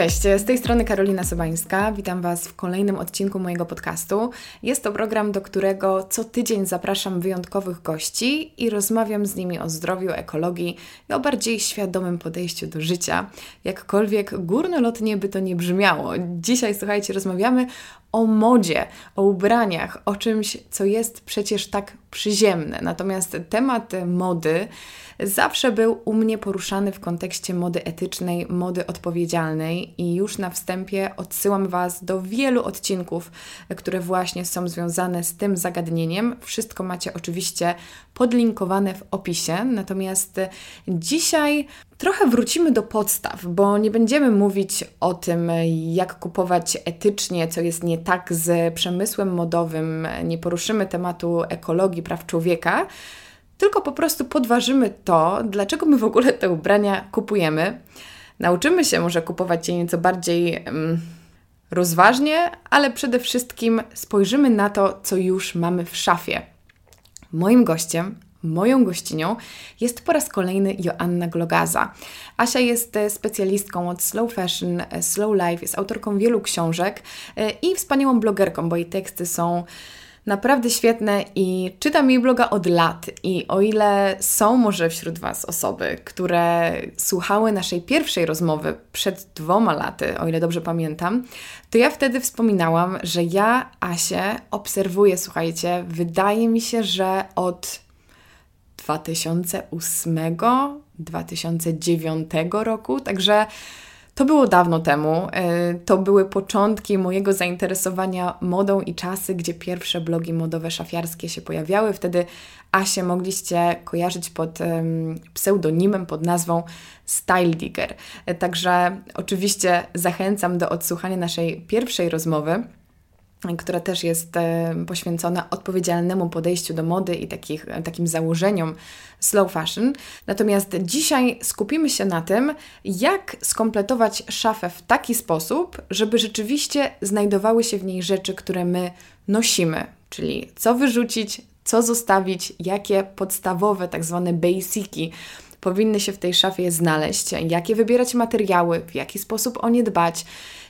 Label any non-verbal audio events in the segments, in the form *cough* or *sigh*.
Cześć, z tej strony Karolina Sobańska. Witam Was w kolejnym odcinku mojego podcastu. Jest to program, do którego co tydzień zapraszam wyjątkowych gości i rozmawiam z nimi o zdrowiu, ekologii i o bardziej świadomym podejściu do życia. Jakkolwiek górnolotnie by to nie brzmiało. Dzisiaj, słuchajcie, rozmawiamy o modzie, o ubraniach, o czymś, co jest przecież tak przyziemne. Natomiast temat mody zawsze był u mnie poruszany w kontekście mody etycznej, mody odpowiedzialnej i już na wstępie odsyłam Was do wielu odcinków, które właśnie są związane z tym zagadnieniem. Wszystko macie oczywiście podlinkowane w opisie. Natomiast dzisiaj trochę wrócimy do podstaw, bo nie będziemy mówić o tym, jak kupować etycznie, co jest nie tak z przemysłem modowym, nie poruszymy tematu ekologii, praw człowieka tylko po prostu podważymy to, dlaczego my w ogóle te ubrania kupujemy. Nauczymy się może kupować je nieco bardziej um, rozważnie, ale przede wszystkim spojrzymy na to, co już mamy w szafie. Moim gościem, moją gościnią jest po raz kolejny Joanna Glogaza. Asia jest e, specjalistką od slow fashion, e, slow life, jest autorką wielu książek e, i wspaniałą blogerką, bo jej teksty są naprawdę świetne i czytam jej bloga od lat. I o ile są może wśród Was osoby, które słuchały naszej pierwszej rozmowy przed dwoma laty, o ile dobrze pamiętam, to ja wtedy wspominałam, że ja Asię obserwuję, słuchajcie, wydaje mi się, że od 2008, 2009 roku, także to było dawno temu. E, to były początki mojego zainteresowania modą i czasy, gdzie pierwsze blogi modowe szafiarskie się pojawiały. Wtedy Asię mogliście kojarzyć pod pseudonimem, pod nazwą Style Digger. E, także oczywiście zachęcam do odsłuchania naszej pierwszej rozmowy która też jest e, poświęcona odpowiedzialnemu podejściu do mody i takich, e, takim założeniom slow fashion. Natomiast dzisiaj skupimy się na tym, jak skompletować szafę w taki sposób, żeby rzeczywiście znajdowały się w niej rzeczy, które my nosimy, czyli co wyrzucić, co zostawić, jakie podstawowe, tak zwane basiki powinny się w tej szafie znaleźć, jakie wybierać materiały, w jaki sposób o nie dbać.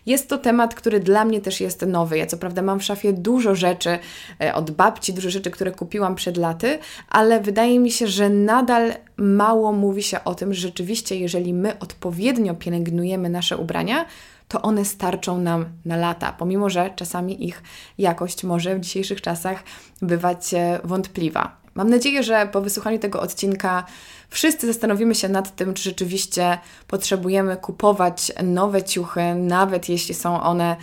Jest to temat, który dla mnie też jest nowy. Ja co prawda mam w szafie dużo rzeczy e, od babci, dużo rzeczy, które kupiłam przed laty, ale wydaje mi się, że nadal mało mówi się o tym, że rzeczywiście, jeżeli my odpowiednio pielęgnujemy nasze ubrania, to one starczą nam na lata, pomimo że czasami ich jakość może w dzisiejszych czasach bywać e, wątpliwa. Mam nadzieję, że po wysłuchaniu tego odcinka wszyscy zastanowimy się nad tym, czy rzeczywiście potrzebujemy kupować nowe ciuchy, nawet jeśli są one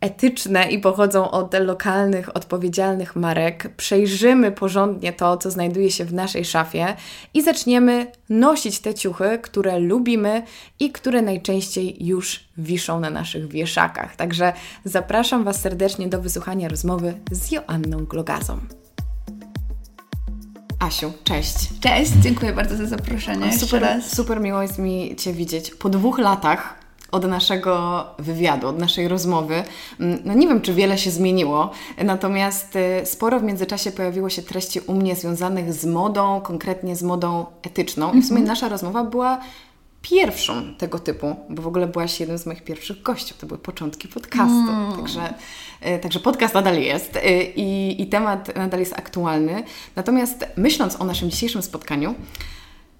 etyczne i pochodzą od lokalnych, odpowiedzialnych marek. Przejrzymy porządnie to, co znajduje się w naszej szafie i zaczniemy nosić te ciuchy, które lubimy i które najczęściej już wiszą na naszych wieszakach. Także zapraszam Was serdecznie do wysłuchania rozmowy z Joanną Glogazą. Asiu, cześć. Cześć, dziękuję bardzo za zaproszenie. super, super miło jest mi Cię widzieć. Po dwóch latach od naszego wywiadu, od naszej rozmowy. Mm, no nie wiem, czy wiele się zmieniło, natomiast y, sporo w międzyczasie pojawiło się treści u mnie związanych z modą, konkretnie z modą etyczną. I w sumie mhm. nasza rozmowa była pierwszą tego typu, bo w ogóle byłaś jednym z moich pierwszych gości. To były początki podcastu. Mm. Także, e, także podcast nadal jest e, i, i temat nadal jest aktualny. Natomiast myśląc o naszym dzisiejszym spotkaniu,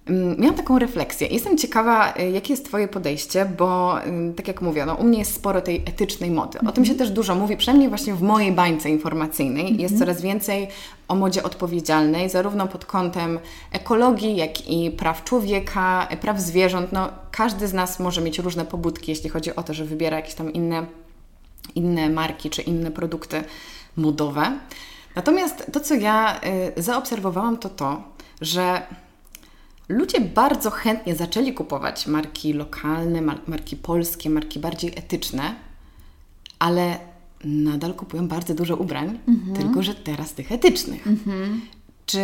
Mm, miałam taką refleksję. Jestem ciekawa, y, jakie jest Twoje podejście, bo y, tak jak mówię, no, u mnie jest sporo tej etycznej mody. O tym się też dużo mówi, przynajmniej właśnie w mojej bańce informacyjnej. Mm -hmm. Jest coraz więcej o modzie odpowiedzialnej, zarówno pod kątem ekologii, jak i praw człowieka, praw zwierząt. No, każdy z nas może mieć różne pobudki, jeśli chodzi o to, że wybiera jakieś tam inne, inne marki czy inne produkty modowe. Natomiast to, co ja y, zaobserwowałam, to to, że Ludzie bardzo chętnie zaczęli kupować marki lokalne, marki polskie, marki bardziej etyczne, ale nadal kupują bardzo dużo ubrań, mhm. tylko że teraz tych etycznych. Mhm. Czy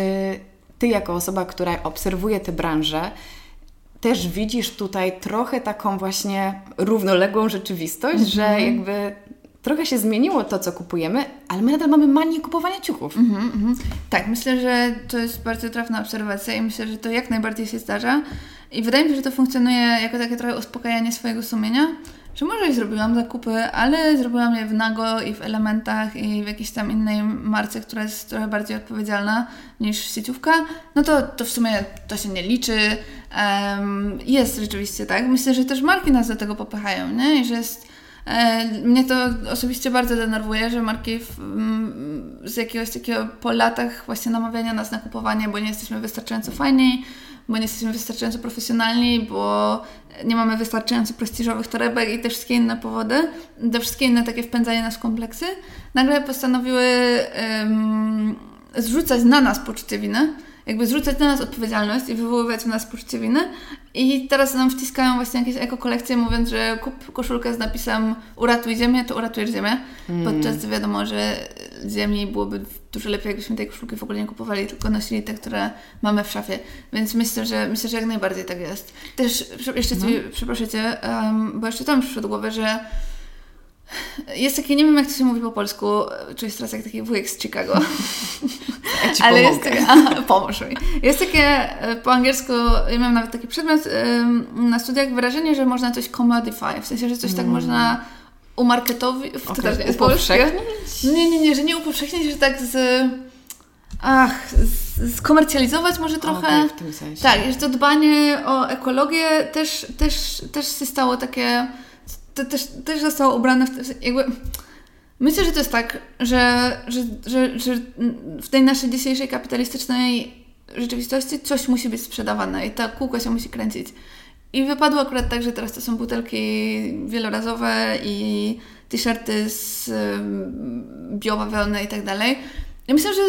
ty, jako osoba, która obserwuje tę branżę, też widzisz tutaj trochę taką właśnie równoległą rzeczywistość, mhm. że jakby trochę się zmieniło to, co kupujemy, ale my nadal mamy manię kupowania ciuchów. Mm -hmm, Tak, myślę, że to jest bardzo trafna obserwacja i myślę, że to jak najbardziej się zdarza. I wydaje mi się, że to funkcjonuje jako takie trochę uspokajanie swojego sumienia, że może zrobiłam zakupy, ale zrobiłam je w Nago i w Elementach i w jakiejś tam innej marce, która jest trochę bardziej odpowiedzialna niż sieciówka, no to, to w sumie to się nie liczy. Um, jest rzeczywiście tak. Myślę, że też marki nas do tego popychają, nie? I że jest E, mnie to osobiście bardzo denerwuje, że marki w, z jakiegoś takiego po latach właśnie namawiania nas na kupowanie, bo nie jesteśmy wystarczająco fajni, bo nie jesteśmy wystarczająco profesjonalni, bo nie mamy wystarczająco prestiżowych torebek i te wszystkie inne powody, te wszystkie inne takie wpędzanie nas w kompleksy, nagle postanowiły um, zrzucać na nas poczucie winy jakby zrzucać na nas odpowiedzialność i wywoływać w nas poczucie winy. I teraz nam wciskają właśnie jakieś ekokolekcje, mówiąc, że kup koszulkę z napisem uratuj ziemię, to uratujesz ziemię. Mm. Podczas gdy wiadomo, że ziemi byłoby dużo lepiej, jakbyśmy tej koszulki w ogóle nie kupowali, tylko nosili te, które mamy w szafie. Więc myślę, że myślę, że jak najbardziej tak jest. Też jeszcze mm. przeproszę Cię, um, bo jeszcze tam przyszło do głowy, że jest takie, nie wiem jak to się mówi po polsku, czuję teraz jak taki wujek z Chicago. Ja ci Ale jest takie, aha, pomóż mi. Jest takie e, po angielsku, ja miałam nawet taki przedmiot na studiach, wyrażenie, że można coś commodify, w sensie, że coś tak mm. tak można umarketowi... Okay. To też nie jest polskie. Nie, nie, nie, że nie upowszechnić, że tak z... Ach, skomercjalizować może trochę. Okay, w tym sensie. Tak, że to dbanie o ekologię też, też, też się stało takie to też, też zostało ubrane w jakby... Myślę, że to jest tak, że, że, że, że w tej naszej dzisiejszej kapitalistycznej rzeczywistości coś musi być sprzedawane i ta kółko się musi kręcić. I wypadło akurat tak, że teraz to są butelki wielorazowe i t-shirty z biobawełny i tak dalej. I myślę, że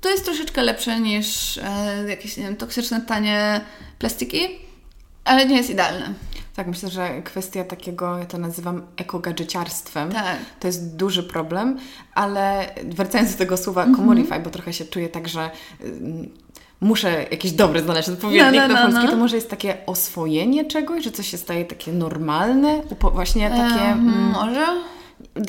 to jest troszeczkę lepsze niż e, jakieś, nie wiem, toksyczne, tanie plastiki, ale nie jest idealne. Tak, myślę, że kwestia takiego, ja to nazywam ekogadżeciarstwem, tak. to jest duży problem, ale wracając do tego słowa mm -hmm. commodify, bo trochę się czuję tak, że y, muszę jakiś dobry znaleźć odpowiednik no, no, no, no. to może jest takie oswojenie czegoś, że coś się staje takie normalne, właśnie takie... Um, może?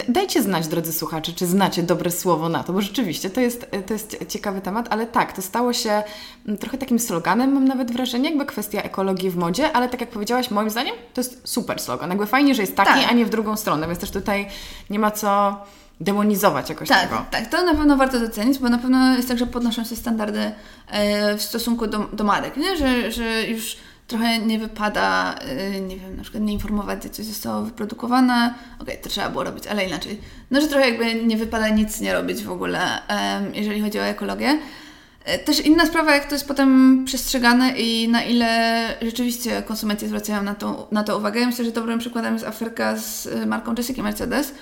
Dajcie znać, drodzy słuchacze, czy znacie dobre słowo na to, bo rzeczywiście to jest, to jest ciekawy temat, ale tak, to stało się mm, trochę takim sloganem, mam nawet wrażenie, jakby kwestia ekologii w modzie, ale tak jak powiedziałaś, moim zdaniem to jest super slogan. Jakby fajnie, że jest taki, tak. a nie w drugą stronę, więc też tutaj nie ma co demonizować jakoś tak, tego. Tak, to na pewno warto docenić, bo na pewno jest tak, że podnoszą się standardy e, w stosunku do, do marek, nie? Że, że już trochę nie wypada, y, nie wiem, na przykład nie informować, gdzie coś zostało wyprodukowane. Okej, okay, to trzeba było robić, ale inaczej. No, że trochę jakby nie wypada nic nie robić w ogóle, jeżeli chodzi o ekologię. E, też inna sprawa, jak to jest potem przestrzegane i na ile rzeczywiście konsumenci zwracają na to, na to uwagę. Ja myślę, że dobrym przykładem jest aferka z y, marką Jessica Mercedes,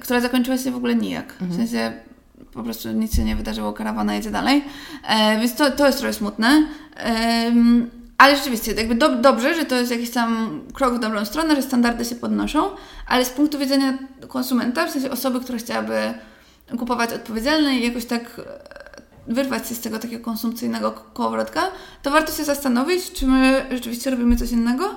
która zakończyła się w ogóle nijak. Mhm. W sensie po prostu nic się nie wydarzyło, karawana jedzie dalej. E, więc to, to jest trochę smutne. E, ale rzeczywiście, jakby do, dobrze, że to jest jakiś tam krok w dobrą stronę, że standardy się podnoszą, ale z punktu widzenia konsumenta, w sensie osoby, która chciałaby kupować odpowiedzialne i jakoś tak e, wyrwać się z tego takiego konsumpcyjnego kołowrotka, to warto się zastanowić, czy my rzeczywiście robimy coś innego,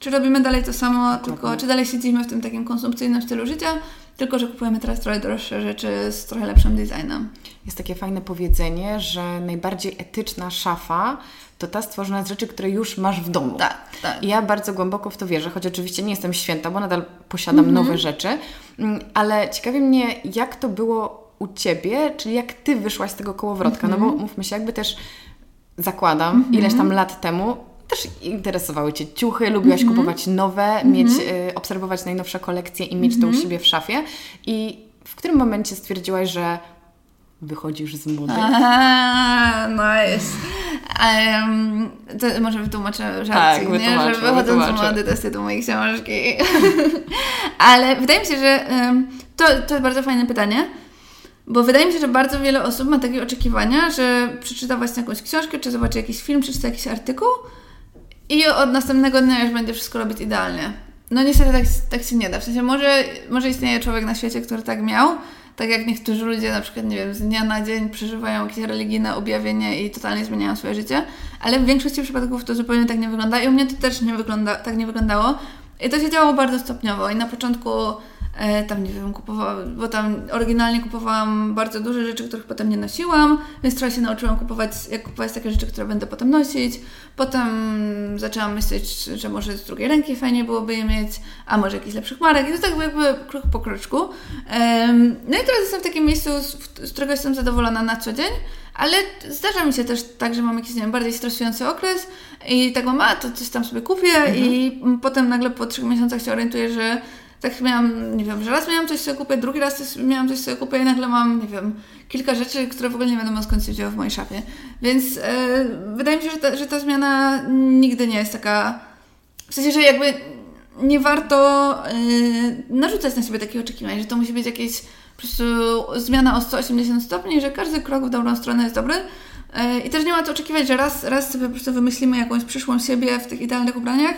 czy robimy dalej to samo, tylko czy dalej siedzimy w tym takim konsumpcyjnym stylu życia, tylko że kupujemy teraz trochę droższe rzeczy z trochę lepszym designem. Jest takie fajne powiedzenie, że najbardziej etyczna szafa to ta stworzona z rzeczy, które już masz w domu. Tak, tak. I ja bardzo głęboko w to wierzę, choć oczywiście nie jestem święta, bo nadal posiadam mm -hmm. nowe rzeczy, mm, ale ciekawi mnie, jak to było u Ciebie, czyli jak Ty wyszłaś z tego kołowrotka, mm -hmm. no bo mhm. mówmy się, jakby też zakładam, mm -hmm. ileś tam lat temu też interesowały Cię ciuchy, lubiłaś mm -hmm. kupować nowe, mm -hmm. mieć, y, obserwować najnowsze kolekcje i mieć mm -hmm. to u mhm. siebie w szafie. I w którym momencie stwierdziłaś, że wychodzisz z mody? Aha, nice. Um, to może wytłumaczę żarcik, tak, nie? Że wychodząc z mody to jest tytuł mojej książki. *laughs* Ale wydaje mi się, że um, to, to jest bardzo fajne pytanie. Bo wydaje mi się, że bardzo wiele osób ma takie oczekiwania, że przeczyta właśnie jakąś książkę, czy zobaczy jakiś film, przeczyta jakiś artykuł i od następnego dnia już będzie wszystko robić idealnie. No niestety tak, tak się nie da. W sensie może, może istnieje człowiek na świecie, który tak miał, tak jak niektórzy ludzie na przykład, nie wiem, z dnia na dzień przeżywają jakieś religijne objawienie i totalnie zmieniają swoje życie, ale w większości przypadków to zupełnie tak nie wygląda i u mnie to też nie wygląda, tak nie wyglądało. I to się działo bardzo stopniowo i na początku tam, nie wiem, kupowałam, bo tam oryginalnie kupowałam bardzo duże rzeczy, których potem nie nosiłam, więc trochę się nauczyłam kupować, jak kupować takie rzeczy, które będę potem nosić. Potem zaczęłam myśleć, że może z drugiej ręki fajnie byłoby je mieć, a może jakichś lepszych marek. I to tak jakby krok po kroczku. No i teraz jestem w takim miejscu, z którego jestem zadowolona na co dzień, ale zdarza mi się też tak, że mam jakiś, nie wiem, bardziej stresujący okres i tak mam, a to coś tam sobie kupię mhm. i potem nagle po trzech miesiącach się orientuję, że tak miałam, nie wiem, że raz miałam coś sobie kupię, drugi raz coś, miałam coś sobie kupię i nagle mam, nie wiem, kilka rzeczy, które w ogóle nie wiadomo skąd się wzięły w mojej szafie. Więc yy, wydaje mi się, że ta, że ta zmiana nigdy nie jest taka, w sensie, że jakby nie warto yy, narzucać na siebie takich oczekiwań, że to musi być jakieś po prostu zmiana o 180 stopni, że każdy krok w dobrą stronę jest dobry. Yy, I też nie ma co oczekiwać, że raz, raz sobie po prostu wymyślimy jakąś przyszłą siebie w tych idealnych ubraniach,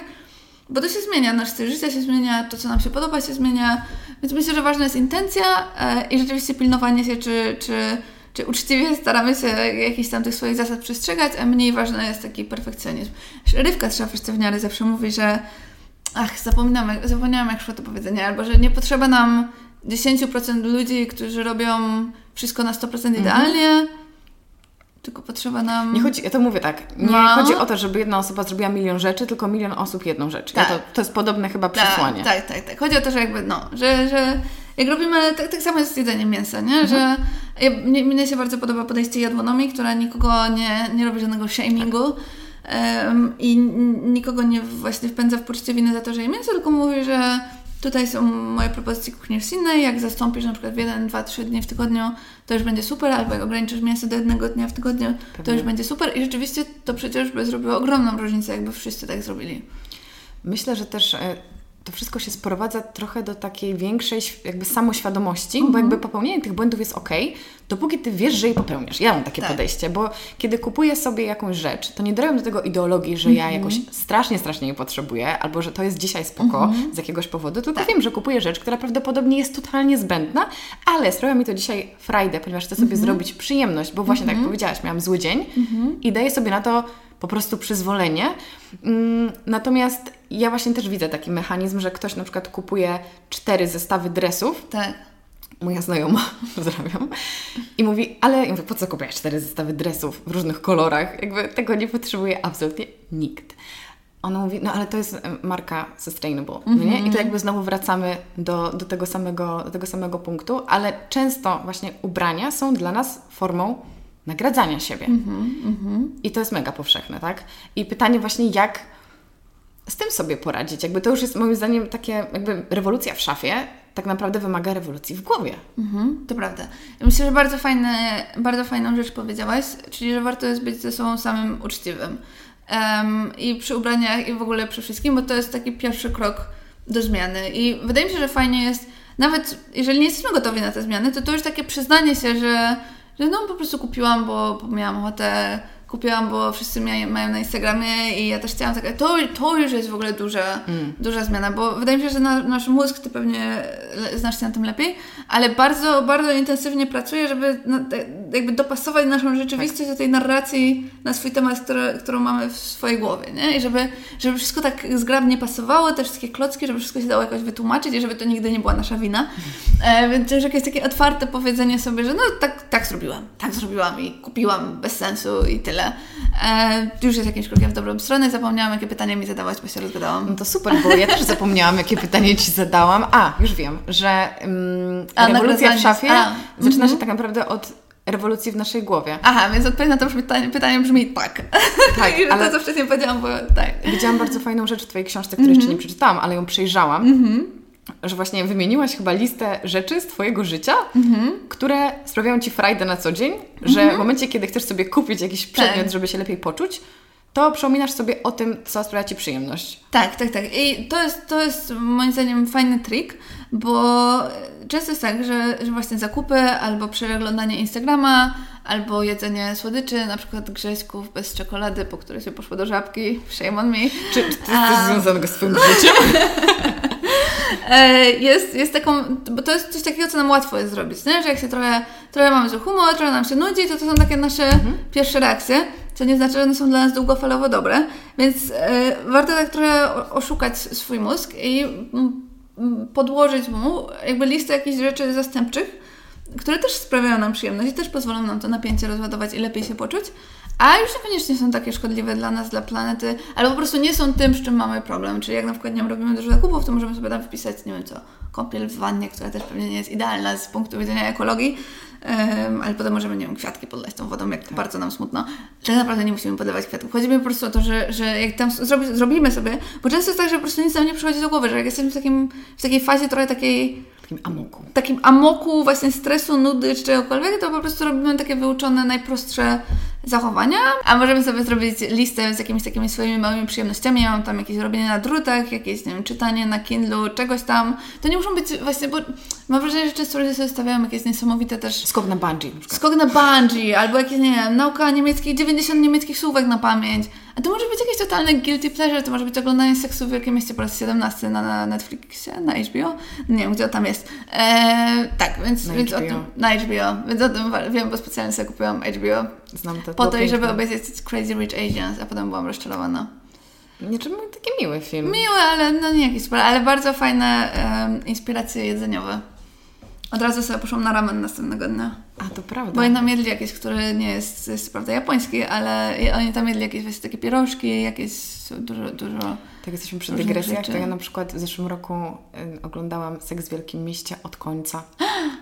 bo to się zmienia, nasz styl życia się zmienia, to co nam się podoba się zmienia, więc myślę, że ważna jest intencja e, i rzeczywiście pilnowanie się, czy, czy, czy uczciwie staramy się jakichś tam tych swoich zasad przestrzegać, a mniej ważny jest taki perfekcjonizm. Rywka z szafy sztywniary zawsze mówi, że ach, zapominam, zapomniałam jak szło to powiedzenie, albo że nie potrzeba nam 10% ludzi, którzy robią wszystko na 100% mhm. idealnie, mhm tylko potrzeba nam. Nie chodzi, ja to mówię tak. Nie no. chodzi o to, żeby jedna osoba zrobiła milion rzeczy, tylko milion osób jedną rzecz. Tak. Ja to, to jest podobne chyba tak, przesłanie. Tak, tak, tak. Chodzi o to, że jakby, no, że, że jak robimy, tak, tak samo jest z jedzeniem mięsa, nie? Mhm. Że ja, mnie, mnie się bardzo podoba podejście jadłonomii, która nikogo nie, nie robi żadnego shamingu. Um, I nikogo nie właśnie wpędza w poczucie winy za to, że je mięso, tylko mówi, że Tutaj są moje propozycje kuchni roślinnej. Jak zastąpisz na przykład w jeden, dwa, trzy dni w tygodniu, to już będzie super, albo jak ograniczysz mięso do jednego dnia w tygodniu, Pewnie. to już będzie super. I rzeczywiście to przecież by zrobiło ogromną różnicę, jakby wszyscy tak zrobili. Myślę, że też e, to wszystko się sprowadza trochę do takiej większej jakby samoświadomości, mm -hmm. bo jakby mhm. popełnienie tych błędów jest ok, dopóki ty wiesz, że je popełniasz. Ja mam takie tak. podejście, bo kiedy kupuję sobie jakąś rzecz, to nie daję do tego ideologii, że mm -hmm. ja mhm. jakoś strasznie, strasznie je potrzebuję, albo że to jest dzisiaj spoko mm -hmm. z jakiegoś powodu, tylko tak. wiem, że kupuję rzecz, która prawdopodobnie jest totalnie zbędna, ale sprawia mi to dzisiaj frajdę, ponieważ chcę sobie mhm. zrobić przyjemność, bo właśnie tak jak powiedziałaś, miałam zły dzień i daję sobie na to po prostu przyzwolenie. Mm, natomiast ja właśnie też widzę taki mechanizm, że ktoś na przykład kupuje cztery zestawy dresów. Tak. Moja znajoma, *laughs* pozdrawiam, i mówi, ale ja mówię, po co kupiłaś cztery zestawy dresów w różnych kolorach? Jakby tego nie potrzebuje absolutnie nikt. Ona mówi, no ale to jest marka sustainable, mm -hmm. nie? I to jakby znowu wracamy do, do, tego samego, do tego samego punktu, ale często właśnie ubrania są dla nas formą nagradzania siebie. Mm -hmm, mm -hmm. I to jest mega powszechne, tak? I pytanie właśnie, jak z tym sobie poradzić? Jakby to już jest moim zdaniem takie, jakby rewolucja w szafie tak naprawdę wymaga rewolucji w głowie. Mhm, to prawda. Ja myślę, że bardzo, fajne, bardzo fajną rzecz powiedziałaś, czyli że warto jest być ze sobą samym uczciwym. Um, I przy ubraniach, i w ogóle przy wszystkim, bo to jest taki pierwszy krok do zmiany. I wydaje mi się, że fajnie jest, nawet jeżeli nie jesteśmy gotowi na te zmiany, to to już takie przyznanie się, że że no po prostu kupiłam, bo, bo miałam ochotę kupiłam, bo wszyscy mają na Instagramie i ja też chciałam tak, to, to już jest w ogóle duża, mm. duża zmiana, bo wydaje mi się, że na, nasz mózg, Ty pewnie znasz się na tym lepiej, ale bardzo, bardzo intensywnie pracuje, żeby no, jakby dopasować naszą rzeczywistość tak. do tej narracji na swój temat, który, którą mamy w swojej głowie, nie? I żeby, żeby wszystko tak zgrabnie pasowało, te wszystkie klocki, żeby wszystko się dało jakoś wytłumaczyć i żeby to nigdy nie była nasza wina. E, więc też jakieś takie otwarte powiedzenie sobie, że no tak, tak zrobiłam, tak zrobiłam i kupiłam bez sensu i tyle tyle. E, już jest jakimś krokiem w dobrą stronę. Zapomniałam, jakie pytanie mi zadałaś, bo się rozgadałam. No to super, bo ja też zapomniałam, jakie pytanie Ci zadałam. A, już wiem, że um, A, rewolucja w szafie A, zaczyna się mhm. tak naprawdę od rewolucji w naszej głowie. Aha, więc odpowiedź na to pytanie, pytanie brzmi tak. Tak, *laughs* I ale to, co wcześniej powiedziałam, bo tak. Widziałam bardzo fajną rzecz w Twojej książce, której mm -hmm. jeszcze nie przeczytałam, ale ją przejrzałam. Mm -hmm że właśnie wymieniłaś chyba listę rzeczy z Twojego życia, mhm. które sprawiają Ci frajdę na co dzień, że mhm. w momencie, kiedy chcesz sobie kupić jakiś przedmiot, tak. żeby się lepiej poczuć, to przypominasz sobie o tym, co sprawia Ci przyjemność. Tak, tak, tak. I to jest, to jest moim zdaniem fajny trik, bo często jest tak, że, że właśnie zakupy albo przeglądanie Instagrama, albo jedzenie słodyczy, na przykład grześków bez czekolady, po które się poszło do żabki, shame on me. Czy, czy to jest A... związanego z Twoim życiem? *laughs* E, jest, jest taką, bo to jest coś takiego, co nam łatwo jest zrobić, nie? że jak się trochę, trochę mamy zły humor, trochę nam się nudzi, to to są takie nasze mhm. pierwsze reakcje, co nie znaczy, że one są dla nas długofalowo dobre, więc e, warto tak trochę oszukać swój mózg i podłożyć mu jakby listę jakichś rzeczy zastępczych, które też sprawiają nam przyjemność i też pozwolą nam to napięcie rozładować i lepiej się poczuć, a już niekoniecznie są takie szkodliwe dla nas, dla planety, albo po prostu nie są tym, z czym mamy problem. Czyli jak na przykład nie wiem, robimy dużo zakupów, to możemy sobie tam wpisać, nie wiem co, kąpiel w wannie, która też pewnie nie jest idealna z punktu widzenia ekologii, um, ale potem możemy, nie wiem, kwiatki podlać tą wodą, jak tak. bardzo nam smutno. Czyli naprawdę nie musimy podawać kwiatków. Chodzi mi po prostu o to, że, że jak tam zrobi, zrobimy sobie, bo często jest tak, że po prostu nic nam nie przychodzi do głowy, że jak jesteśmy w, takim, w takiej fazie trochę takiej takim amoku. Takim amoku właśnie stresu, nudy czy czegokolwiek, to po prostu robimy takie wyuczone, najprostsze zachowania, a możemy sobie zrobić listę z jakimiś takimi swoimi małymi przyjemnościami. Ja mam tam jakieś robienie na drutach, jakieś, nie wiem, czytanie na Kindle, czegoś tam. To nie muszą być właśnie, bo mam wrażenie, że często ludzie sobie stawiają jakieś niesamowite też... Skok na bungee. Skok na bungee, albo jakieś, nie wiem, nauka niemieckich, 90 niemieckich słówek na pamięć. A to może być jakieś totalne guilty pleasure, to może być oglądanie seksu w Wielkim Mieście po raz 17 na, na Netflixie, na HBO. Nie wiem, gdzie tam jest. Eee, tak, więc, na więc HBO. o tym, na HBO. Więc o tym wiem, bo specjalnie sobie kupiłam HBO. Znam to. Po to, żeby obejrzeć Crazy Rich Asians, a potem byłam rozczarowana. Nie, czemu taki miły film. Miły, ale no nie jakiś super, ale bardzo fajne um, inspiracje jedzeniowe. Od razu sobie poszłam na ramen następnego dnia. A, to prawda. Bo oni tam jedli jakieś, który nie jest, jest prawda japoński, ale oni tam jedli jakieś właśnie takie pierożki, jakieś dużo, dużo... Tak, jesteśmy przy dygresjach, to ja na przykład w zeszłym roku y, oglądałam Seks w Wielkim Mieście od końca.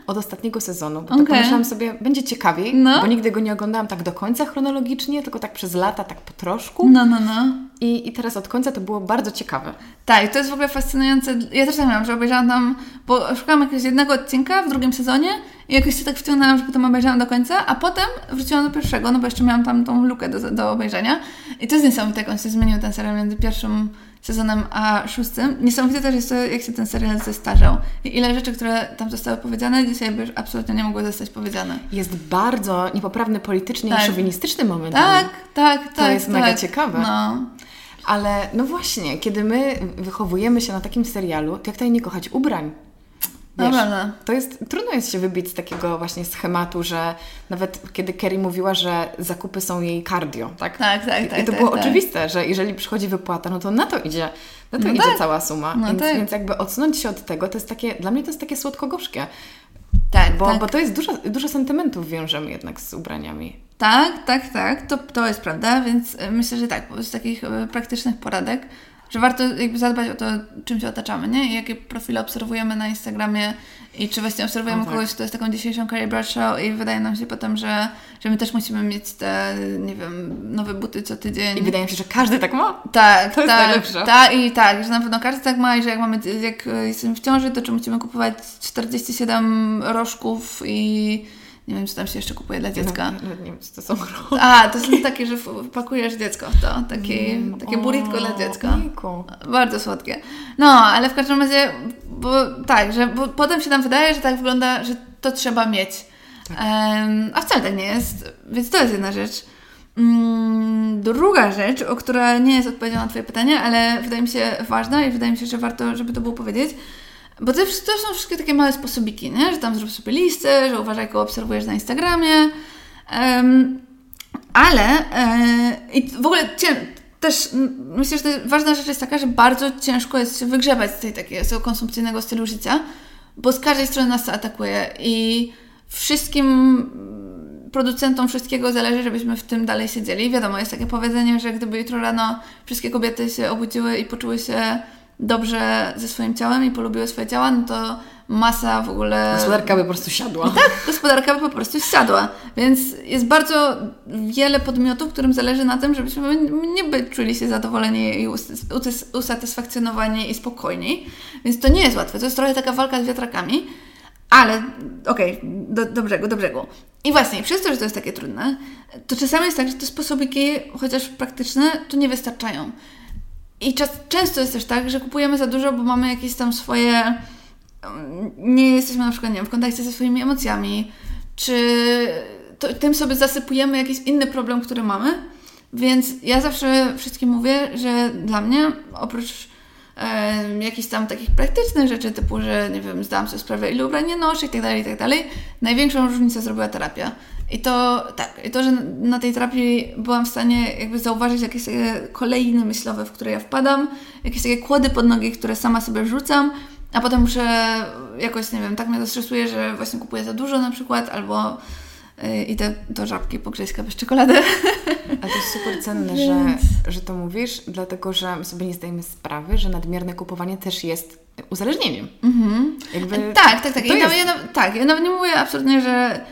Od ostatniego sezonu. Bo okay. tak pomyślałam sobie, będzie ciekawiej, no. bo nigdy go nie oglądałam tak do końca chronologicznie, tylko tak przez lata, tak po troszku. No, no, no. I, I teraz od końca to było bardzo ciekawe. Tak, to jest w ogóle fascynujące. Ja też tak miałam, że obejrzałam tam, bo szukałam jakiegoś jednego odcinka w drugim sezonie i jakoś się tak wciągnęłam, że potem obejrzałam do końca, a potem wróciłam do pierwszego, no bo jeszcze miałam tam tą lukę do, do obejrzenia. I to jest niesamowite, jak on się zmienił, ten serial między pierwszym sezonem a szóstym. Niesamowite też jest to, jak się ten serial zestarzał. I ile rzeczy, które tam zostały powiedziane, dzisiaj by już absolutnie nie mogły zostać powiedziane. Jest bardzo niepoprawny politycznie tak. i szowinistyczny moment. Tak, tak, tak. To jest tak. mega ciekawe. No. Ale no właśnie, kiedy my wychowujemy się na takim serialu, to jak tutaj nie kochać ubrań? Wiesz, no to jest, trudno jest się wybić z takiego właśnie schematu, że nawet kiedy Kerry mówiła, że zakupy są jej cardio, tak? Tak, tak, tak. I to tak, było tak. oczywiste, że jeżeli przychodzi wypłata, no to na to idzie, na to No idzie tak. cała suma. No więc, tak. więc jakby odsunąć się od tego, to jest takie, dla mnie to jest takie słodko-gorzkie. Tak, Bo, tak. bo to jest dużo, dużo sentymentów wiążemy jednak z ubraniami. Tak, tak, tak, to, to jest prawda, więc myślę, że tak, z takich y, praktycznych poradek, że warto jakby zadbać o to, czym się otaczamy, nie? I jakie profile obserwujemy na Instagramie i czy właśnie obserwujemy tak. kogoś, kto jest taką dzisiejszą Carrie Bradshaw i wydaje nam się potem, że, że my też musimy mieć te, nie wiem, nowe buty co tydzień. I wydaje mi się, że każdy tak ma. Tak, To tak, tak i tak, że na pewno każdy tak ma i że jak mamy, jak jesteśmy w ciąży, to czy musimy kupować 47 rożków i nie wiem, co tam się jeszcze kupuje dla dziecka. No, nie wiem, co to są rogi. A, to są takie, że pakujesz dziecko w to. Takie, takie burritko dla dziecka. Ojejku. Bardzo słodkie. No, ale w każdym razie, bo tak, że bo potem się nam wydaje, że tak wygląda, że to trzeba mieć. Em, a wcale tak nie jest. Więc to jest jedna rzecz. Mm, druga rzecz, o która nie jest odpowiedzią na Twoje pytanie, ale wydaje mi się ważna i wydaje mi się, że warto, żeby to było powiedzieć. Bo to, to są wszystkie takie małe sposobiki, nie? że tam zrób sobie listę, że uważaj, kogo obserwujesz na Instagramie. Em, ale e, i w ogóle cię, też myślę, że ważna rzecz jest taka, że bardzo ciężko jest się wygrzebać z tej takiego z tego konsumpcyjnego stylu życia, bo z każdej strony nas to atakuje i wszystkim producentom wszystkiego zależy, żebyśmy w tym dalej siedzieli. Wiadomo, jest takie powiedzenie, że gdyby jutro rano wszystkie kobiety się obudziły i poczuły się dobrze ze swoim ciałem i polubiły swoje ciała, no to masa w ogóle... Gospodarka by po prostu siadła. Tak, gospodarka by po prostu siadła. Więc jest bardzo wiele podmiotów, którym zależy na tym, żebyśmy nie by czuli się zadowoleni i us- us- usatysfakcjonowani i spokojni. Więc to nie jest łatwe. To jest trochę taka walka z wiatrakami. Ale okej, do, do brzegu, do brzegu. I właśnie, przez to, że to jest takie trudne, to czasami jest tak, że te sposobiki, chociaż praktyczne, to nie wystarczają. I czas, często jest też tak, że kupujemy za dużo, bo mamy jakieś tam swoje. um, Nie jesteśmy na przykład nie wiem, w kontakcie ze swoimi emocjami, czy to, tym sobie zasypujemy jakiś inny problem, który mamy. Więc ja zawsze wszystkim mówię, że dla mnie oprócz e, jakichś tam takich praktycznych rzeczy, typu, że nie wiem, zdałam sobie sprawę, ile ubrań nie noszę i tak dalej, i tak dalej, największą różnicę zrobiła terapia. I to tak, i to, że na tej terapii byłam w stanie jakby zauważyć jakieś takie kolejny myślowe, w które ja wpadam, jakieś takie kłody pod nogi, które sama sobie rzucam a potem muszę jakoś, nie wiem, tak mnie to stresuje, że właśnie kupuję za dużo na przykład, albo yy, idę do żabki po grześka bez czekolady. A to jest super cenne, że, że to mówisz, dlatego że my sobie nie zdajemy sprawy, że nadmierne kupowanie też jest uzależnieniem. Mhm. Jakby tak, tak, tak. Ja, ja, tak. Ja nawet nie mówię absolutnie, że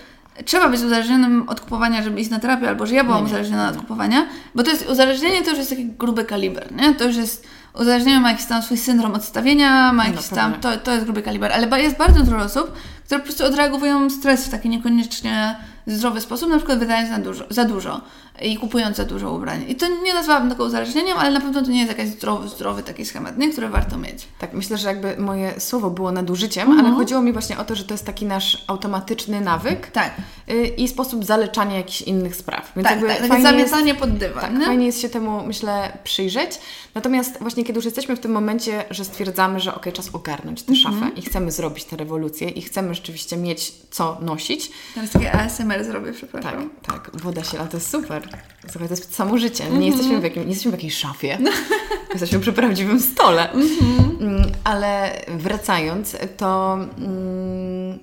trzeba być uzależnionym od kupowania, żeby iść na terapię, albo że ja byłam nie, uzależniona nie. od kupowania, bo to jest uzależnienie to już jest taki gruby kaliber, nie? To już jest uzależnienie ma jakiś tam swój syndrom odstawienia, ma jakiś no, tam, to, to jest gruby kaliber, ale jest bardzo dużo osób, które po prostu odreagowują stres w taki niekoniecznie zdrowy sposób, na przykład wydając za dużo, za dużo i kupując za dużo ubrań. I to nie nazwałabym tego uzależnieniem, ale na pewno to nie jest jakiś zdrowy, zdrowy taki schemat, nie? który warto mieć. Tak, myślę, że jakby moje słowo było nadużyciem, mhm. ale chodziło mi właśnie o to, że to jest taki nasz automatyczny nawyk tak. Y, i sposób zaleczania jakichś innych spraw. Więc tak, tak, takie zamiatanie pod dywan. Tak, fajnie jest się temu, myślę, przyjrzeć. Natomiast właśnie kiedy już jesteśmy w tym momencie, że stwierdzamy, że ok, czas ogarnąć tę mhm. szafę i chcemy zrobić tę rewolucję i chcemy rzeczywiście mieć co nosić. Teraz takie ASMR zrobię, przepraszam. Tak, tak, woda się, ale to jest super. Słuchaj, to jest samo życie. Nie, mm -hmm. jesteśmy w jakim, nie jesteśmy w jakiejś szafie. *laughs* jesteśmy przy prawdziwym stole. Mm -hmm. Ale wracając, to mm,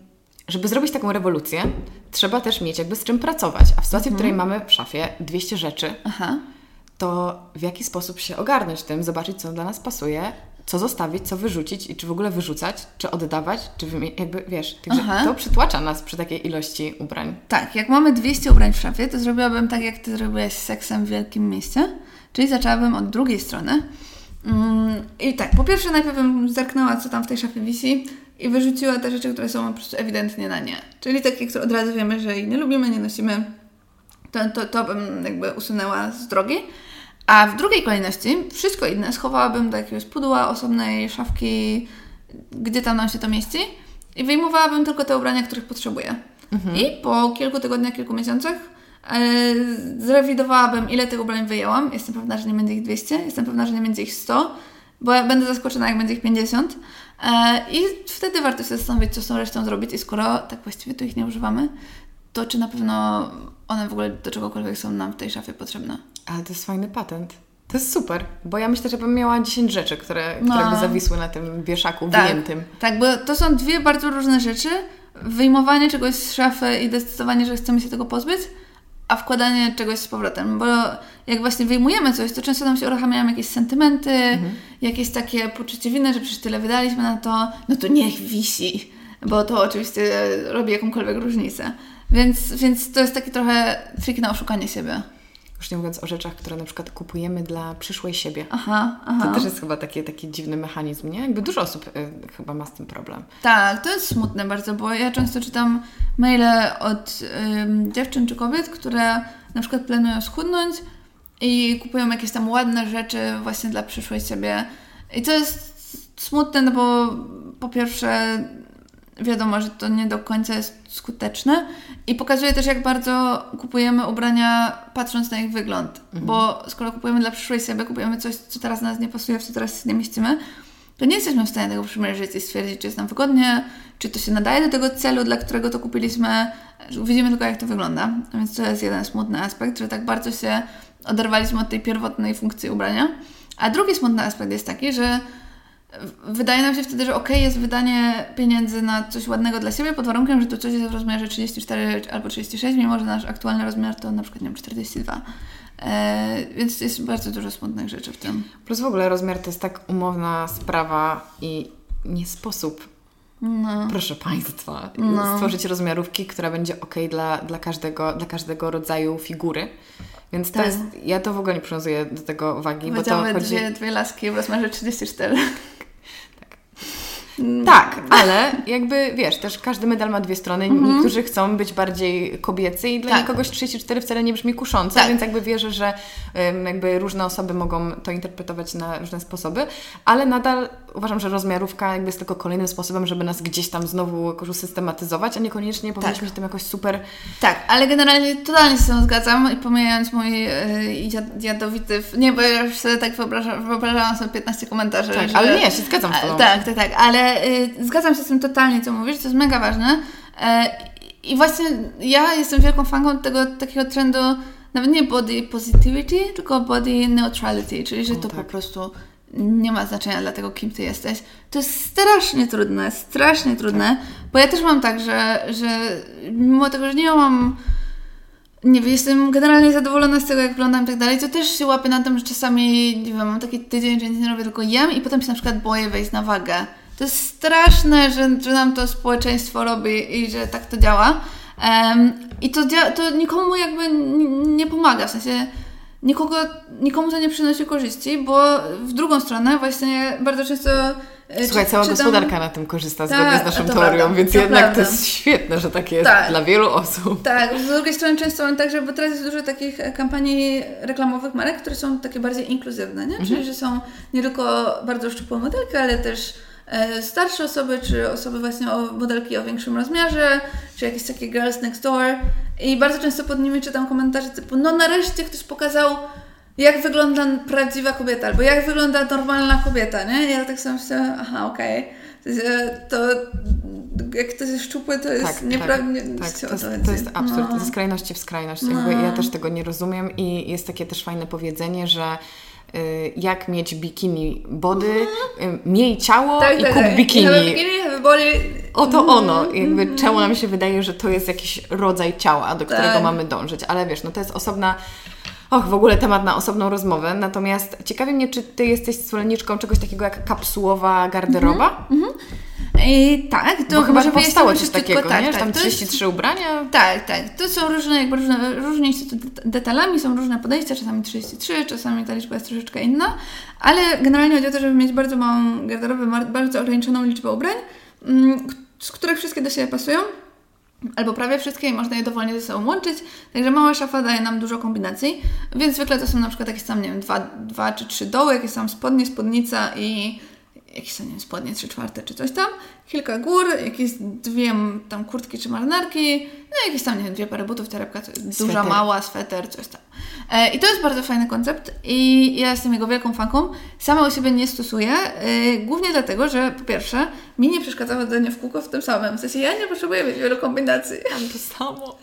żeby zrobić taką rewolucję, trzeba też mieć jakby z czym pracować. A w sytuacji, w której mhm. mamy w szafie 200 rzeczy, Aha. to w jaki sposób się ogarnąć tym, zobaczyć, co dla nas pasuje, co zostawić, co wyrzucić i czy w ogóle wyrzucać, czy oddawać, czy jakby wiesz, to przytłacza nas przy takiej ilości ubrań. Tak, jak mamy 200 ubrań w szafie, to zrobiłabym tak, jak Ty zrobiłaś z seksem w wielkim mieście, czyli zaczęłabym od drugiej strony. Mm, I tak, po pierwsze najpierw bym zerknęła, co tam w tej szafie wisi i wyrzuciła te rzeczy, które są po prostu ewidentnie na nie. Czyli takie, które od razu wiemy, że jej nie lubimy, nie nosimy, to, to, to bym jakby usunęła z drogi. A w drugiej kolejności wszystko inne schowałabym do jakiegoś pudła, osobnej szafki, gdzie tam nam się to mieści i wyjmowałabym tylko te ubrania, których potrzebuję. Mhm. I po kilku tygodniach, kilku miesiącach zrewidowałabym, ile tych ubrań wyjęłam. Jestem pewna, że nie będzie ich 200, jestem pewna, że nie będzie ich 100, bo ja będę zaskoczona, jak będzie ich 50. E, I wtedy warto się zastanowić, co z tą resztą zrobić i skoro tak właściwie tu ich nie używamy, to czy na pewno one w ogóle do czegokolwiek są nam w tej szafie potrzebne. Ale to jest fajny patent. To jest super, bo ja myślę, że bym miała 10 rzeczy, które, no. które by zawisły na tym wieszaku tak, wyjętym. Tak, bo to są dwie bardzo różne rzeczy. Wyjmowanie czegoś z szafy i decydowanie, że chcemy się tego pozbyć, a wkładanie czegoś z powrotem. Bo jak właśnie wyjmujemy coś, to często nam się uruchamiają jakieś sentymenty, mhm. jakieś takie poczucie winy, że przecież tyle wydaliśmy na to, no to niech wisi, bo to oczywiście robi jakąkolwiek różnicę. Więc, więc to jest taki trochę trik na oszukanie siebie. Już nie mówiąc o rzeczach, które na przykład kupujemy dla przyszłej siebie. Aha, aha. To też jest chyba taki, taki dziwny mechanizm, nie? Jakby dużo osób y, chyba ma z tym problem. Tak, to jest smutne bardzo, bo ja często czytam maile od y, dziewczyn czy kobiet, które na przykład planują schudnąć i kupują jakieś tam ładne rzeczy właśnie dla przyszłej siebie. I to jest smutne, no bo po pierwsze wiadomo, że to nie do końca jest skuteczne i pokazuje też, jak bardzo kupujemy ubrania patrząc na ich wygląd, mhm. bo skoro kupujemy dla przyszłej siebie, kupujemy coś, co teraz nas nie pasuje, w co teraz nie mieścimy, to nie jesteśmy w stanie tego przymierzyć i stwierdzić, czy jest nam wygodnie, czy to się nadaje do tego celu, dla którego to kupiliśmy. Widzimy tylko, jak to wygląda. Więc to jest jeden smutny aspekt, że tak bardzo się oderwaliśmy od tej pierwotnej funkcji ubrania. A drugi smutny aspekt jest taki, że wydaje nam się wtedy, że ok, jest wydanie pieniędzy na coś ładnego dla siebie, pod warunkiem, że to coś jest w rozmiarze 34 albo 36, mimo że nasz aktualny rozmiar to na przykład, nie wiem, 42. E, więc jest bardzo dużo smutnych rzeczy w tym. Plus w ogóle rozmiar to jest tak umowna sprawa i nie sposób no. Proszę Państwa, no. stworzyć rozmiarówki, która będzie ok dla, dla, każdego, dla każdego rodzaju figury. Więc to tak. jest, ja to w ogóle nie przywiązuję do tego wagi, bo to chodzi... dwie, dwie laski w rozmiarze 34. Mm. Tak, ale jakby wiesz, też każdy medal ma dwie strony. Mhm. Niektórzy chcą być bardziej kobiecy i dla tak. kogoś 34 wcale nie brzmi kusząco, tak. więc jakby wierzę, że jakby różne osoby mogą to interpretować na różne sposoby, ale nadal uważam, że rozmiarówka jakby jest tylko kolejnym sposobem, żeby nas gdzieś tam znowu jakoś usystematyzować, a niekoniecznie powinniśmy tak. się tym jakoś super... Tak, ale generalnie totalnie się z tym zgadzam i pomijając mój yy, jadowity... Nie, bo ja już sobie tak wyobrażam, wyobrażałam sobie 15 komentarzy. Tak, że... ale nie, się zgadzam z Tobą. Tak, tak, tak, ale yy, zgadzam się z tym totalnie, co mówisz, to jest mega ważne. Yy, I właśnie ja jestem wielką fanką tego takiego trendu, nawet nie body positivity, tylko body neutrality, czyli że o, to tak. po prostu nie ma znaczenia dla tego, kim ty jesteś. To jest strasznie trudne, strasznie trudne, bo ja też mam tak, że, że mimo tego, że nie mam nie wiem, jestem generalnie zadowolona z tego, jak wyglądam i tak dalej, to też się łapię na tym, że czasami, nie wiem, mam taki tydzień, że nic nie robię, tylko jem i potem się na przykład boję wejść na wagę. To jest straszne, że, że nam to społeczeństwo robi i że tak to działa. Um, I to, to nikomu jakby nie pomaga, w sensie nikogo, nikomu to nie przynosi korzyści, bo w drugą stronę właśnie bardzo często e, Słuchaj, cała czytam... gospodarka na tym korzysta zgodnie tak, z naszą teorią, prawda, więc to jednak prawda. to jest świetne, że tak jest tak. dla wielu osób. Tak, z drugiej strony często mam tak, że bo teraz jest dużo takich kampanii reklamowych marek, które są takie bardziej inkluzywne, nie? Mhm. czyli że są nie tylko bardzo szczupłe modelki, ale też E, starsze osoby, czy osoby właśnie o modelki o większym rozmiarze, czy jakieś takie girls next door. I bardzo często pod nimi czytam komentarze typu, no nareszcie ktoś pokazał, jak wygląda prawdziwa kobieta, albo jak wygląda normalna kobieta, nie? Ja tak sobie myślę, aha, okej. Okay. To, jak ktoś jest szczupły, to jest tak, nieprawda. Tak, tak. To, jest, to jest absurd, no. ze skrajności w skrajność. No. Jakby ja też tego nie rozumiem i jest takie też fajne powiedzenie, że jak mieć bikini body, mhm. miej ciało tak, i tak, kup tak. bikini. Have bikini, have body. Oto ono. Jakby mm. czemu nam się wydaje, że to jest jakiś rodzaj ciała, do którego tak. mamy dążyć. Ale wiesz, no to jest osobna Och, w ogóle temat na osobną rozmowę. Natomiast ciekawi mnie, czy Ty jesteś zwolenniczką czegoś takiego jak kapsułowa garderoba? Mm -hmm. I tak, to Bo chyba powstało coś takiego, tak, nie? Tak, tam 33 jest, ubrania. Tak, tak. To są różne, jakby różne, różni się detalami, są różne podejścia, czasami 33, czasami ta liczba jest troszeczkę inna, ale generalnie chodzi o to, żeby mieć bardzo małą garderobę, bardzo ograniczoną liczbę ubrań, mm, z których wszystkie do siebie pasują albo prawie wszystkie i można je dowolnie ze sobą łączyć. Także mała szafa daje nam dużo kombinacji, więc zwykle to są na przykład jakieś tam, nie wiem, dwa, dwa czy trzy doły, jakieś tam spodnie, spódnica i jakieś nie wiem, spodnie trzy czwarte czy coś tam, kilka gór, jakieś dwie tam kurtki czy marynarki, no jakieś tam, nie wiem, dwie pary butów, torebka, duża, mała, sweter, coś tam. E, I to jest bardzo fajny koncept i ja jestem jego wielką fanką. Sama o siebie nie stosuję, e, głównie dlatego, że po pierwsze, mi nie przeszkadza chodzenie w kółko w tym samym. W sensie ja nie potrzebuję mieć wielu kombinacji. Mam to samo.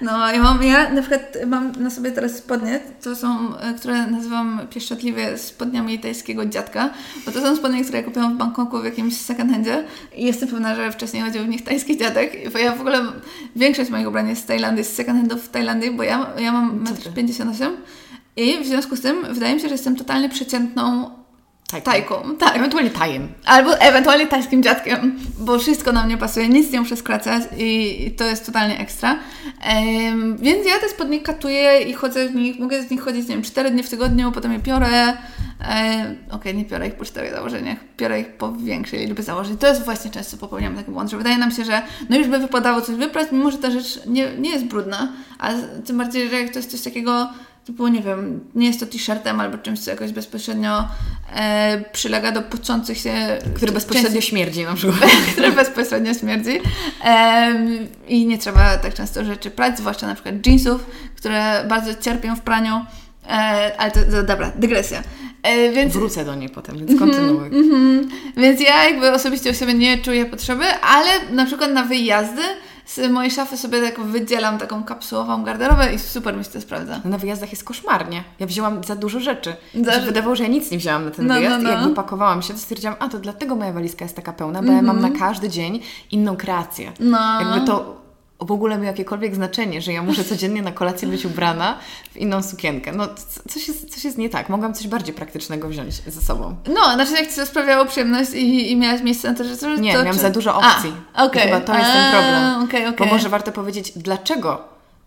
No, ja mam, ja na przykład mam na sobie teraz spodnie, to są, e, które nazywam pieszczotliwie spodniami tajskiego dziadka, bo to są spodnie, które ja kupiłam w Bangkoku w jakimś second handzie i jestem pewna, że wcześniej chodził w nich tajski dziadek, bo ja w ogóle, większość moich ubrań jest z Tajlandii, z second handów w Tajlandii, bo ja, ja mam 1,58 m i w związku z tym wydaje mi się, że jestem totalnie przeciętną Tajką. Tajką, tak. Ewentualnie tajem. Albo ewentualnie tajskim dziadkiem, bo wszystko na mnie pasuje, nic nie muszę skracać i to jest totalnie ekstra. Um, więc ja te spodnie katuję i chodzę w nich, mogę z nich chodzić, nie wiem, 4 dni w tygodniu, potem je piorę. Um, Okej, okay, nie piorę ich po czterech założeniach, piorę ich po większej liczbie założeń. To jest właśnie często popełniam taki błąd, że wydaje nam się, że no już by wypadało coś wyprać, mimo że ta rzecz nie, nie jest brudna, a tym bardziej, że jak to jest coś takiego typu, nie wiem, nie jest to t-shirtem albo czymś, co jakoś bezpośrednio e, przylega do pocących się... Który bezpośrednio śmierdzi na przykład. *laughs* który bezpośrednio śmierdzi. E, I nie trzeba tak często rzeczy prać, zwłaszcza na przykład jeansów, które bardzo cierpią w praniu. E, ale to, to, dobra, dygresja. E, więc... Wrócę do niej potem, więc kontynuuj. Mm -hmm. Więc ja jakby osobiście u siebie nie czuję potrzeby, ale na przykład na wyjazdy z mojej szafy sobie tak wydzielam taką kapsułową garderobę i super mi się to sprawdza. No na wyjazdach jest koszmarnie. Ja wzięłam za dużo rzeczy. Za... Wydawało, że ja nic nie wzięłam na ten no, wyjazd no, no. i jak wypakowałam się, to stwierdziłam, a to dlatego moja walizka jest taka pełna, bo mm -hmm. ja mam mhm. na każdy dzień inną kreację. No. Jakby to w ogóle ma jakiekolwiek znaczenie, że ja muszę codziennie na kolację być ubrana w inną sukienkę. No, coś jest, coś jest nie tak. Mogłam coś bardziej praktycznego wziąć ze sobą. No, znaczy jak Ci to sprawiało przyjemność i, i miałaś miejsce na to, że... To, nie, miałam czy... za dużo opcji. A, okay. Chyba to jest ten problem. Okay, okay. Bo może warto powiedzieć, dlaczego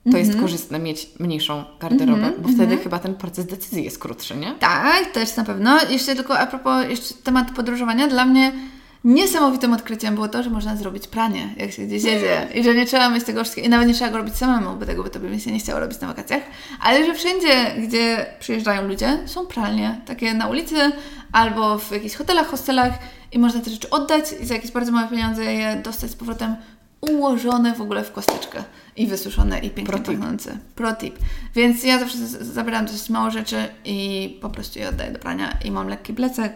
to mm -hmm. jest mhm. korzystne mieć mniejszą garderobę, mm -hmm, bo wtedy mm -hmm. chyba ten proces decyzji jest krótszy, nie? Tak, też na pewno. Jeszcze tylko a propos jeszcze temat podróżowania, dla mnie Niesamowitym odkryciem było to, że można zrobić pranie, jak się gdzieś jedzie. I że nie trzeba mieć tego wszystkiego. I nawet nie trzeba go robić samemu, bo tego by to by mi się nie chciało robić na wakacjach. Ale że wszędzie, gdzie przyjeżdżają ludzie, są pralnie. Takie na ulicy albo w jakichś hotelach, hostelach i można te rzeczy oddać i za jakieś bardzo małe pieniądze je dostać z powrotem ułożone w ogóle w kosteczkę i wysuszone i pięknie Pro pachnące. Pro tip. Więc ja zawsze zabieram dosyć mało rzeczy i po prostu je oddaję do prania i mam lekki plecak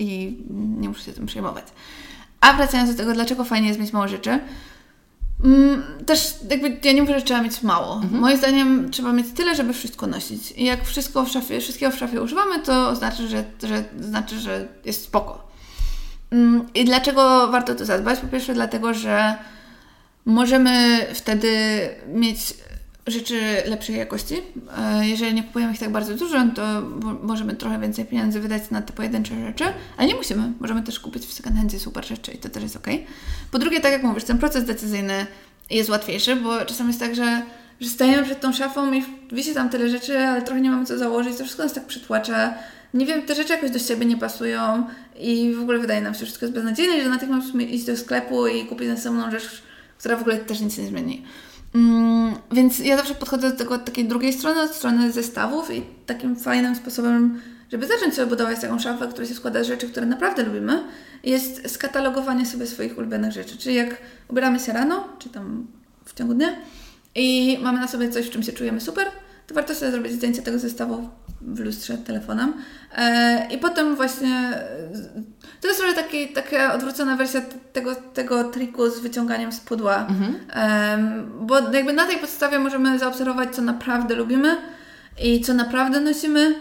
i nie muszę się tym przejmować. A wracając do tego, dlaczego fajnie jest mieć mało rzeczy, Mm, też jakby ja nie mówię, że trzeba mieć mało. Mhm. Moim zdaniem trzeba mieć tyle, żeby wszystko nosić. I jak wszystko w szafie, wszystkiego w szafie używamy, to znaczy, że, że, znaczy, że jest spoko. Mm, I dlaczego warto to zadbać? Po pierwsze dlatego, że możemy wtedy mieć rzeczy lepszej jakości. E, jeżeli nie kupujemy ich tak bardzo dużo, to możemy trochę więcej pieniędzy wydać na te pojedyncze rzeczy, ale nie musimy. Możemy też kupić w second super rzeczy i to też jest ok. Po drugie, tak jak mówisz, ten proces decyzyjny jest łatwiejszy, bo czasami jest tak, że, że stajemy przed tą szafą i wisi tam tyle rzeczy, ale trochę nie mamy co założyć, to wszystko nas tak przytłacza. Nie wiem, te rzeczy jakoś do siebie nie pasują i w ogóle wydaje nam się, że wszystko jest beznadziejne że natychmiast musimy iść do sklepu i kupić następną rzecz, która w ogóle też nic nie zmieni. Mm, więc ja zawsze podchodzę do tego od takiej drugiej strony, od strony zestawów i takim fajnym sposobem, żeby zacząć sobie budować taką szafę, która się składa z rzeczy, które naprawdę lubimy, jest skatalogowanie sobie swoich ulubionych rzeczy. Czyli jak ubieramy się rano, czy tam w ciągu dnia i mamy na sobie coś, w czym się czujemy super, to warto sobie zrobić zdjęcie tego zestawu w lustrze telefonem. E, I potem właśnie to jest trochę taki, taka odwrócona wersja tego, tego triku z wyciąganiem z pudła. Mhm. bo jakby na tej podstawie możemy zaobserwować, co naprawdę lubimy i co naprawdę nosimy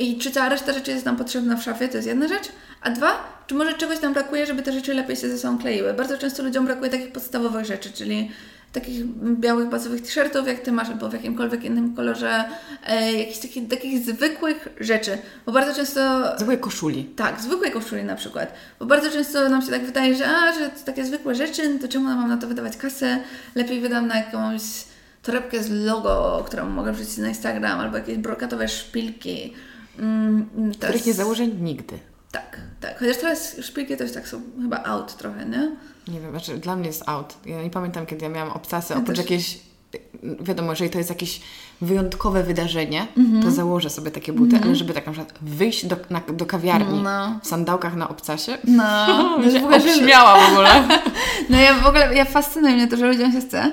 i czy cała reszta rzeczy jest nam potrzebna w szafie, to jest jedna rzecz. A dwa, czy może czegoś nam brakuje, żeby te rzeczy lepiej się ze sobą kleiły. Bardzo często ludziom brakuje takich podstawowych rzeczy, czyli takich białych bazowych t-shirtów, jak Ty masz, albo w jakimkolwiek innym kolorze, e, jakichś takich, takich zwykłych rzeczy. Bo bardzo często... Zwykłej koszuli. Tak, zwykłej koszuli na przykład. Bo bardzo często nam się tak wydaje, że a, że to takie zwykłe rzeczy, no to czemu mam na to wydawać kasę? Lepiej wydam na jakąś torebkę z logo, którą mogę wrzucić na Instagram, albo jakieś brokatowe szpilki. Mm, Których nie założę nigdy. Tak, tak. Chociaż teraz szpilki też tak są chyba out trochę, nie? Nie wiem, znaczy dla mnie jest out. Ja nie pamiętam, kiedy ja miałam obsasy, oprócz też... jakieś wiadomo, jeżeli to jest jakieś wyjątkowe wydarzenie, mm -hmm. to założę sobie takie buty, mm -hmm. ale żeby tak na przykład wyjść do, na, do kawiarni no. w sandałkach na obcasie, no, *laughs* no się w ogóle śmiała w ogóle. *laughs* no ja w ogóle, ja fascynuje mnie to, że ludziom się chce.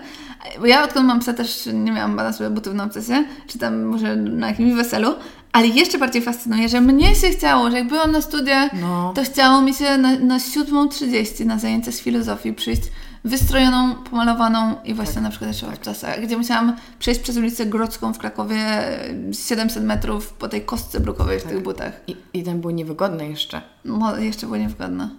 Bo ja odkąd mam psa też nie miałam na sobie butów na obcesie, czy tam może na jakimś weselu, ale jeszcze bardziej fascynuje, że mnie się chciało, że jak byłam na studiach, no. to chciało mi się na, na 7.30 na zajęcie z filozofii przyjść wystrojoną, pomalowaną i właśnie tak, na przykład jeszcze tak. w czasach, gdzie musiałam przejść przez ulicę Grodzką w Krakowie 700 metrów po tej kostce brukowej w tak. tych butach. I, I ten było niewygodne jeszcze. No, jeszcze było niewygodne.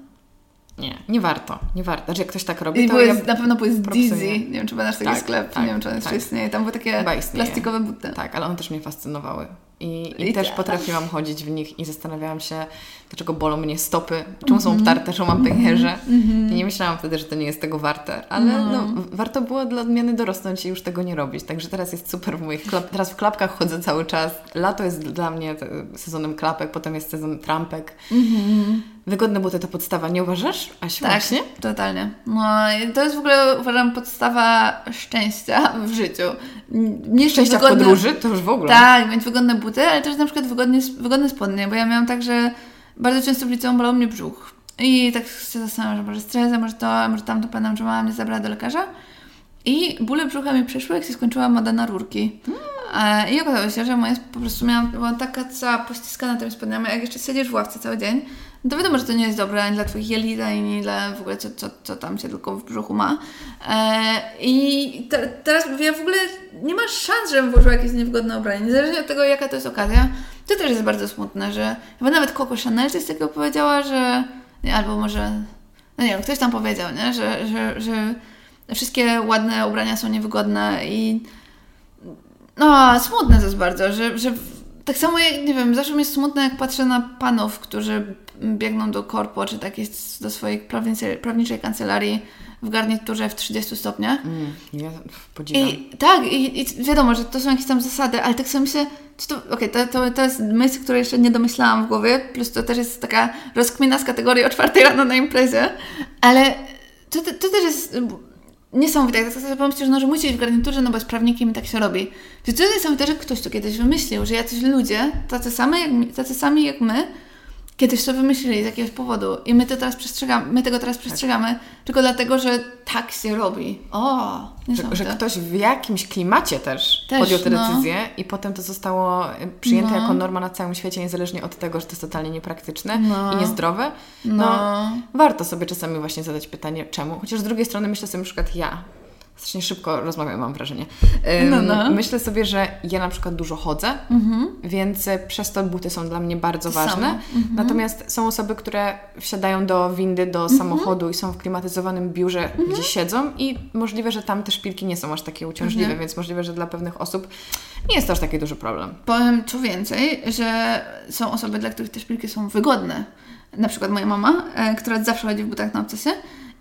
Nie, nie warto, nie warto. Znaczy, jak ktoś tak robi, I to ja na pewno jest Dizzy. Nie wiem, czy pamiętasz taki tak, sklep, tak, nie wiem, czy on jeszcze tak. istnieje. Tam były takie plastikowe buty. Tak, ale one też mnie fascynowały. I, i, I też tak. potrafiłam chodzić w nich i zastanawiałam się, dlaczego bolą mnie stopy, czemu są mhm. obtarte, czemu mam pęcherze. Mm I nie myślałam wtedy, że to nie jest tego warte, ale no. no. warto było dla odmiany dorosnąć i już tego nie robić. Także teraz jest super w moich klap teraz w klapkach chodzę cały czas. Lato jest dla mnie sezonem klapek, potem jest sezon trampek. Mm Wygodne buty to podstawa, nie uważasz, Asiu? Tak, właśnie? totalnie. No, to jest w ogóle, uważam, podstawa szczęścia w życiu. Nie szczęścia wygodne... w podróży? To już w ogóle. Tak, mieć wygodne buty, ale też na przykład wygodnie, wygodne spodnie, bo ja miałam tak, że bardzo często w liceum bolał mnie brzuch. I tak się zastanawiam, że może stres, może to, może tamto, pamiętam, że mama mnie zabrała do lekarza. I bóle brzucha mi przeszły, jak się skończyła moda na rurki. Hmm. I okazało się, że moja po prostu miałam, była taka cała pościskana tymi spodniami, jak jeszcze siedzisz w ławce cały dzień, to wiadomo, że to nie jest dobre ani dla Twoich jelit, ani dla w ogóle co, co, co tam się tylko w brzuchu ma. E, I te, teraz ja w ogóle nie masz szans, żebym włożyła jakieś niewygodne ubranie, niezależnie od tego, jaka to jest okazja. To też jest bardzo smutne, że chyba nawet Coco Chanel coś takiego powiedziała, że nie, albo może, no nie wiem, ktoś tam powiedział, nie? Że, że, że wszystkie ładne ubrania są niewygodne i no, smutne to jest bardzo, że, że tak samo, jak, nie wiem, zawsze mi jest smutne, jak patrzę na panów, którzy biegną do korpo, czy tak jest do swojej prawniczej, prawniczej kancelarii w garniturze w 30 stopniach. Mm, ja podziwiam. I, tak, i, i, wiadomo, że to są jakieś tam zasady, ale tak sobie myślę, to, okay, to, to, to jest myśl, której jeszcze nie domyślałam w głowie, plus to też jest taka rozkmina z kategorii o czwartej rano na imprezie, ale to, to, to też jest niesamowite. Tak sobie pomyśleć, że, no, że musi być w garniturze, no bo z prawnikiem i tak się robi. Czy to jest niesamowite, że ktoś to kiedyś wymyślił, że jacyś ludzie, tacy, same jak, tacy sami jak my, kiedyś to wymyślili z jakiegoś powodu i my, to teraz przestrzegamy, my tego teraz tak. przestrzegamy tak. tylko dlatego, że tak się robi. O, że, że ktoś w jakimś klimacie też, też podjął tę no. decyzję i potem to zostało y, przyjęte no. jako norma na całym świecie, niezależnie od tego, że to jest totalnie niepraktyczne no. i niezdrowe. No. no. warto sobie czasami właśnie zadać pytanie, czemu. Chociaż z drugiej strony myślę sobie na przykład ja, strasznie szybko rozmawiam, mam wrażenie. No, no. Myślę sobie, że ja na przykład dużo chodzę, więc e, przez to buty są dla mnie bardzo To ważne. Natomiast są osoby, które wsiadają do windy, do samochodu i są w klimatyzowanym biurze, gdzie siedzą i możliwe, że tam te szpilki nie są aż takie uciążliwe, więc możliwe, że dla pewnych osób nie jest to aż taki duży problem. Powiem co więcej, że są osoby, dla których te szpilki są wygodne. Na przykład moja mama, e, która zawsze chodzi w butach na obcesie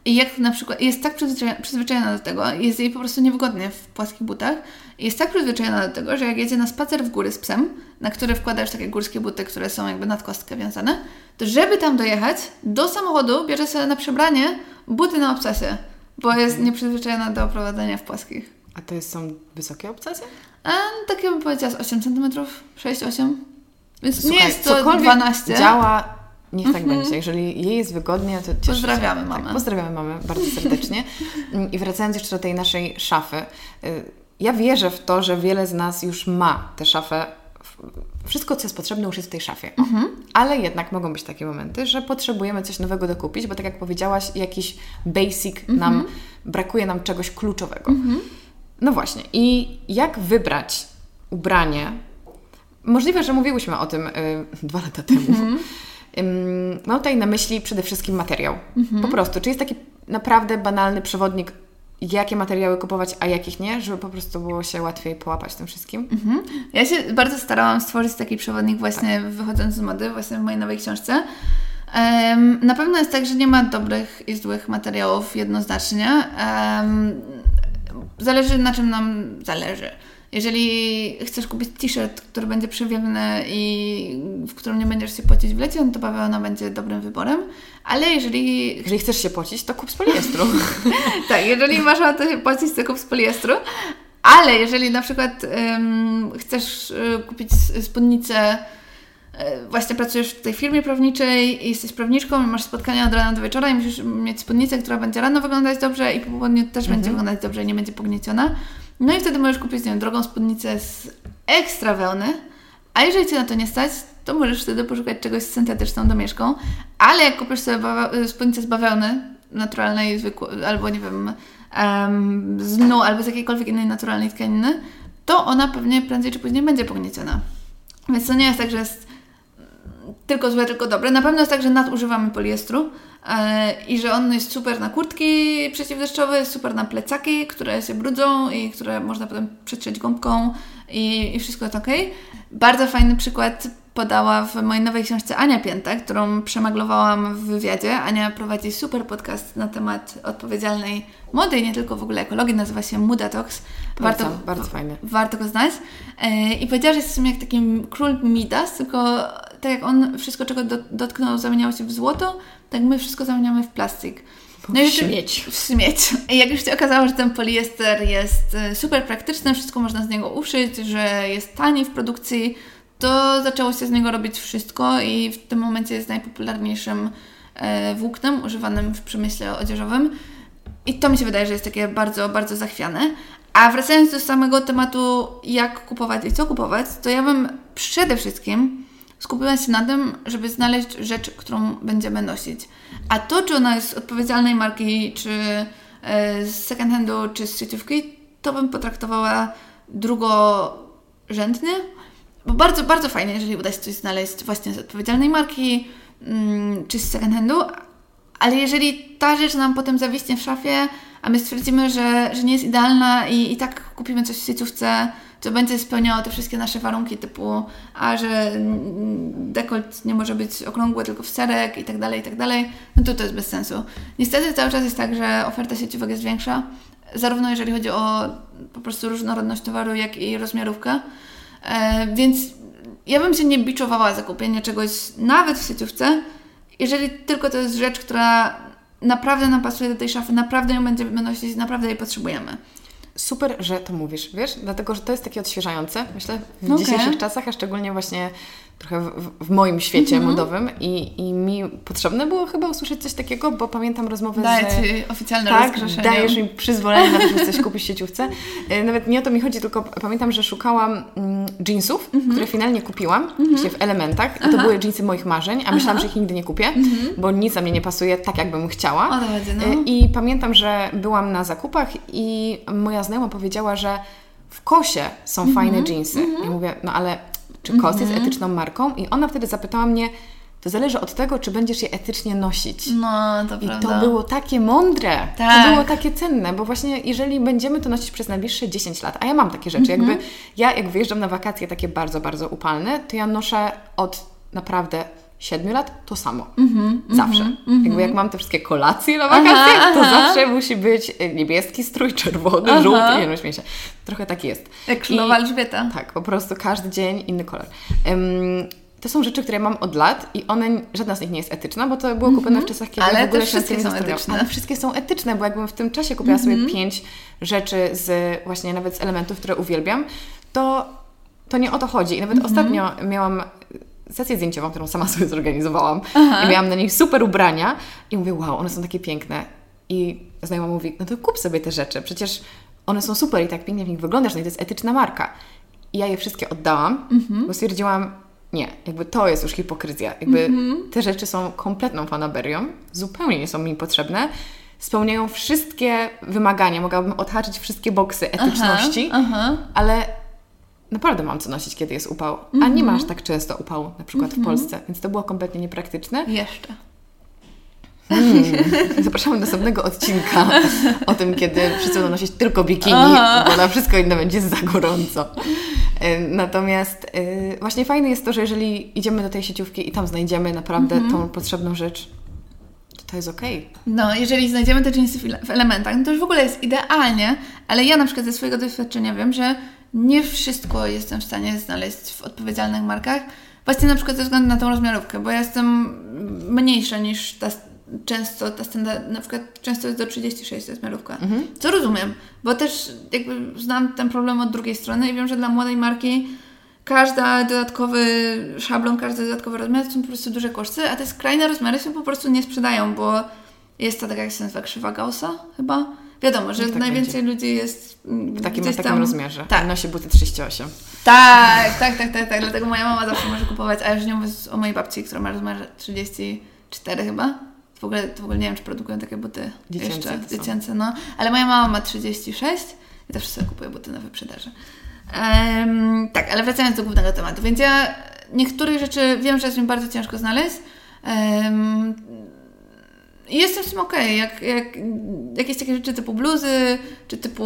i jak na przykład jest tak przyzwyczajona, przyzwyczajona do tego, jest jej po prostu niewygodnie w płaskich butach jest tak przyzwyczajona do tego, że jak jedzie na spacer w góry z psem, na który wkłada już takie górskie buty, które są jakby nad kostkę wiązane, to żeby tam dojechać, do samochodu bierze sobie na przebranie buty na obcesie, bo jest nieprzyzwyczajona do prowadzenia w płaskich. A to jest, są wysokie obcasy? A, takie bym powiedziała z 8 cm, 6-8. Więc nie Słuchaj, jest to cokolwiek 12. działa, niech tak będzie. Jeżeli jej jest wygodnie, to cieszę Pozdrawiamy się. mamę. Tak, pozdrawiamy mamę bardzo *laughs* serdecznie. Mm, I wracając jeszcze do tej naszej szafy. y, Ja wierzę w to, że wiele z nas już ma tę szafę. Wszystko, co jest potrzebne, już jest w tej szafie. Mhm. Ale jednak mogą być takie momenty, że potrzebujemy coś nowego dokupić, bo tak jak powiedziałaś, jakiś basic Mhm. nam, brakuje nam czegoś kluczowego. No właśnie. I jak wybrać ubranie? Możliwe, że mówiłyśmy o tym y, dwa lata temu. Mam tutaj na myśli przede wszystkim materiał. Mhm. Po prostu. Czy jest taki naprawdę banalny przewodnik, jakie materiały kupować, a jakich nie, żeby po prostu było się łatwiej połapać tym wszystkim? Mhm. Ja się bardzo starałam stworzyć taki przewodnik właśnie wychodząc z mody, właśnie w mojej nowej książce. Na pewno jest tak, że nie ma dobrych i złych materiałów jednoznacznie. Zależy na czym nam zależy. Jeżeli chcesz kupić t-shirt, który będzie przewiewny i w którym nie będziesz się płacić w lecie, no to bawełna będzie dobrym wyborem. Ale jeżeli Jeżeli chcesz się pocić, to kup z poliestru. *laughs* tak, jeżeli masz ochotę się płacić, to kup z poliestru. Ale jeżeli na przykład chcesz y, kupić spódnicę, y, właśnie pracujesz w tej firmie prawniczej i jesteś prawniczką i masz spotkania od rana do wieczora i musisz mieć spódnicę, która będzie rano wyglądać dobrze i po południu też będzie wyglądać dobrze i nie będzie pognieciona. No i wtedy możesz kupić, nie wiem, drogą spódnicę z ekstra wełny, a jeżeli Cię na to nie stać, to możesz wtedy poszukać czegoś z syntetyczną domieszką, ale jak kupisz sobie bawe- spódnicę z bawełny, naturalnej, albo nie wiem, em, z lnu, albo z jakiejkolwiek innej naturalnej tkaniny, to ona pewnie prędzej czy później będzie pognieciona. Więc to nie jest tak, że jest tylko złe, tylko dobre. Na pewno jest tak, że nadużywamy poliestru i że on jest super na kurtki przeciwdeszczowe, super na plecaki, które się brudzą i które można potem przetrzeć gąbką i, i wszystko jest ok. Bardzo fajny przykład podała w mojej nowej książce Ania Pięta, którą przemaglowałam w wywiadzie. Ania prowadzi super podcast na temat odpowiedzialnej mody i nie tylko w ogóle ekologii, nazywa się Muda Talks. Polecam, bardzo fajny. Warto go znać. E, I powiedziała, że jest w sumie jak taki król Midas, tylko tak jak on wszystko, czego do, dotknął, zamieniało się w złoto, tak my wszystko zamieniamy w plastik. W i śmieć. W śmieć. I jak już się okazało, że ten poliester jest e, super praktyczny, wszystko można z niego uszyć, że jest tani w produkcji, to zaczęło się z niego robić wszystko i w tym momencie jest najpopularniejszym e, włóknem używanym w przemyśle odzieżowym. I to mi się wydaje, że jest takie bardzo, bardzo zachwiane. A wracając do samego tematu, jak kupować i co kupować, to ja bym przede wszystkim skupiła się na tym, żeby znaleźć rzecz, którą będziemy nosić. A to, czy ona jest z odpowiedzialnej marki, czy e, z second handu, czy z sieciówki, to bym potraktowała drugorzędnie. Bo bardzo, bardzo fajnie, jeżeli uda się coś znaleźć właśnie z odpowiedzialnej marki, mm, czy z second handu, ale jeżeli ta rzecz nam potem zawiśnie w szafie, a my stwierdzimy, że, że nie jest idealna i, i tak kupimy coś w sieciówce, co będzie spełniało te wszystkie nasze warunki typu, a że dekolt nie może być okrągły, tylko w serek i tak dalej, i tak dalej, no to to jest bez sensu. Niestety cały czas jest tak, że oferta sieciówek jest większa, zarówno jeżeli chodzi o po prostu różnorodność towaru, jak i rozmiarówkę. E, więc ja bym się nie biczowała za kupienie czegoś nawet w sieciówce, jeżeli tylko to jest rzecz, która naprawdę nam pasuje do tej szafy, naprawdę ją będziemy nosić, naprawdę jej potrzebujemy. Super, że to mówisz, wiesz? Dlatego, że to jest takie odświeżające, myślę, w Okej. dzisiejszych czasach, a szczególnie właśnie trochę w, w moim świecie mm -hmm. modowym i, i mi potrzebne było chyba usłyszeć coś takiego, bo pamiętam rozmowę Daję z... Ci oficjalne tak, dajesz mi przyzwolenie na to, żeby coś kupić w sieciówce. E, nawet nie o to mi chodzi, tylko pamiętam, że szukałam mm, jeansów, mm -hmm. które finalnie kupiłam, mm -hmm. w elementach i to były jeansy moich marzeń, a myślałam, że ich nigdy nie kupię, mhm. bo nic za mnie nie pasuje tak, jakbym chciała. O, będzie, no. E, I pamiętam, że byłam na zakupach i moja znajoma powiedziała, że w Kosie są -hmm. fajne jeansy. Ja mówię, no ale czy Kos -hmm. jest mhm. etyczną marką? I ona wtedy zapytała mnie, to zależy od tego, czy będziesz je etycznie nosić. No, to I prawda. to było takie mądre, tak. to było takie cenne, bo właśnie jeżeli będziemy to nosić przez najbliższe 10 lat, a ja mam takie rzeczy, -hmm. jakby ja jak wyjeżdżam na wakacje takie bardzo, bardzo upalne, to ja noszę od naprawdę 7 lat to samo. Mm -hmm, zawsze. Mm -hmm. Jakby jak mam te wszystkie kolacje na wakacje, aha, to aha. zawsze musi być niebieski strój, czerwony, aha. żółty, nie no śmieję się. Trochę tak jest. Jak królowa Elżbieta. Tak, po prostu każdy dzień inny kolor. Um, to są rzeczy, które mam od lat i one, żadna z nich nie jest etyczna, bo to było kupione mm -hmm. w czasach, kiedy Ale w ogóle wszystkie są etyczne. Ale wszystkie są etyczne, bo jakbym w tym czasie kupiła mm -hmm. sobie pięć rzeczy z właśnie nawet z elementów, które uwielbiam, to, to nie o to chodzi. I nawet mm -hmm. ostatnio miałam sesję zdjęciową, którą sama sobie zorganizowałam Aha. i miałam na niej super ubrania i mówię, wow, one są takie piękne. I znajoma mówi, no to kup sobie te rzeczy, przecież one są super i tak pięknie w nich wyglądasz, no i to jest etyczna marka. I ja je wszystkie oddałam, mhm. bo stwierdziłam, nie, jakby to jest już hipokryzja. Jakby mhm. te rzeczy są kompletną fanaberią, zupełnie nie są mi potrzebne. Spełniają wszystkie wymagania, mogłabym odhaczyć wszystkie boksy etyczności, aha, aha. ale naprawdę mam co nosić, kiedy jest upał. Mm -hmm. A nie mhm. masz tak często upału, na przykład mm -hmm. w mhm. Polsce, więc to było kompletnie niepraktyczne. Jeszcze. Hmm. *laughs* Zapraszamy do następnego odcinka o tym, kiedy wszyscy będą nosić tylko bikini, Aha. bo na wszystko inne będzie za gorąco. E, natomiast yy, właśnie fajne jest to, że jeżeli idziemy do tej sieciówki i tam znajdziemy naprawdę mm -hmm. tą potrzebną rzecz, to to jest okej. Okay. No, jeżeli znajdziemy te jeansy w elementach, no to już w ogóle jest idealnie, ale ja na przykład ze swojego doświadczenia wiem, że nie wszystko jestem w stanie znaleźć w odpowiedzialnych markach. Właśnie na przykład ze względu na tą rozmiarówkę, bo ja jestem mniejsza niż ta często ta standard, na przykład często jest do 36 rozmiarówka. Mhm. Co rozumiem, bo też jakby znam ten problem od drugiej strony i wiem, że dla młodej marki każda dodatkowy szablon, każdy dodatkowy rozmiar to są po prostu duże koszty, a te skrajne rozmiary się po prostu nie sprzedają, bo jest to tak jak się nazywa krzywa Gaussa chyba Wiadomo, że tak najwięcej będzie. ludzi jest mm, w takim, takim tam... rozmiarze. Tak. Nosi buty 38. Tak, tak, tak, tak, tak. Dlatego moja mama zawsze może kupować, a już nie mówię o mojej babci, która ma rozmiar 34 chyba. W ogóle, w ogóle nie wiem, czy produkują takie buty dziecięce, jeszcze, dziecięce, no. Ale moja mama ma 36 i zawsze sobie kupuje buty na wyprzedaży. Um, tak, ale wracając do głównego tematu. Więc ja niektórych rzeczy wiem, że jest mi bardzo ciężko znaleźć. Um, i jestem z tym okej. Okay. Jak, jak, jakieś takie rzeczy typu bluzy, czy typu,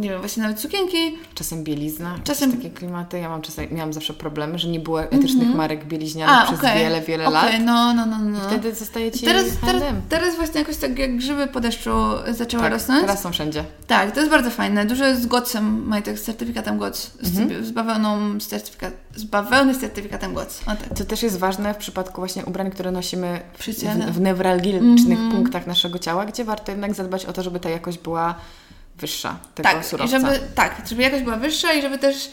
nie wiem, właśnie nawet sukienki. Czasem bielizna, czasem takie klimaty. Ja mam czasem, miałam zawsze problemy, że nie było etycznych mm -hmm. marek bieliźnianych A, przez okay. wiele, wiele okay. lat. no, no, no, no. I wtedy zostaje Ci teraz, teraz, teraz, właśnie jakoś tak jak grzyby po deszczu zaczęła tak, rosnąć. teraz są wszędzie. Tak, to jest bardzo fajne. Dużo jest z GOTS-em, tak, z certyfikatem GOTS, mm -hmm. z bawełną, z, certyfikat, z bawełny z certyfikatem GOTS. tak. To też jest ważne w przypadku właśnie ubrań, które nosimy w, w, w newralgicznych mm punktach naszego ciała, gdzie warto jednak zadbać o to, żeby ta jakość była wyższa tego tak, surowca. Żeby, tak, żeby jakość była wyższa i żeby też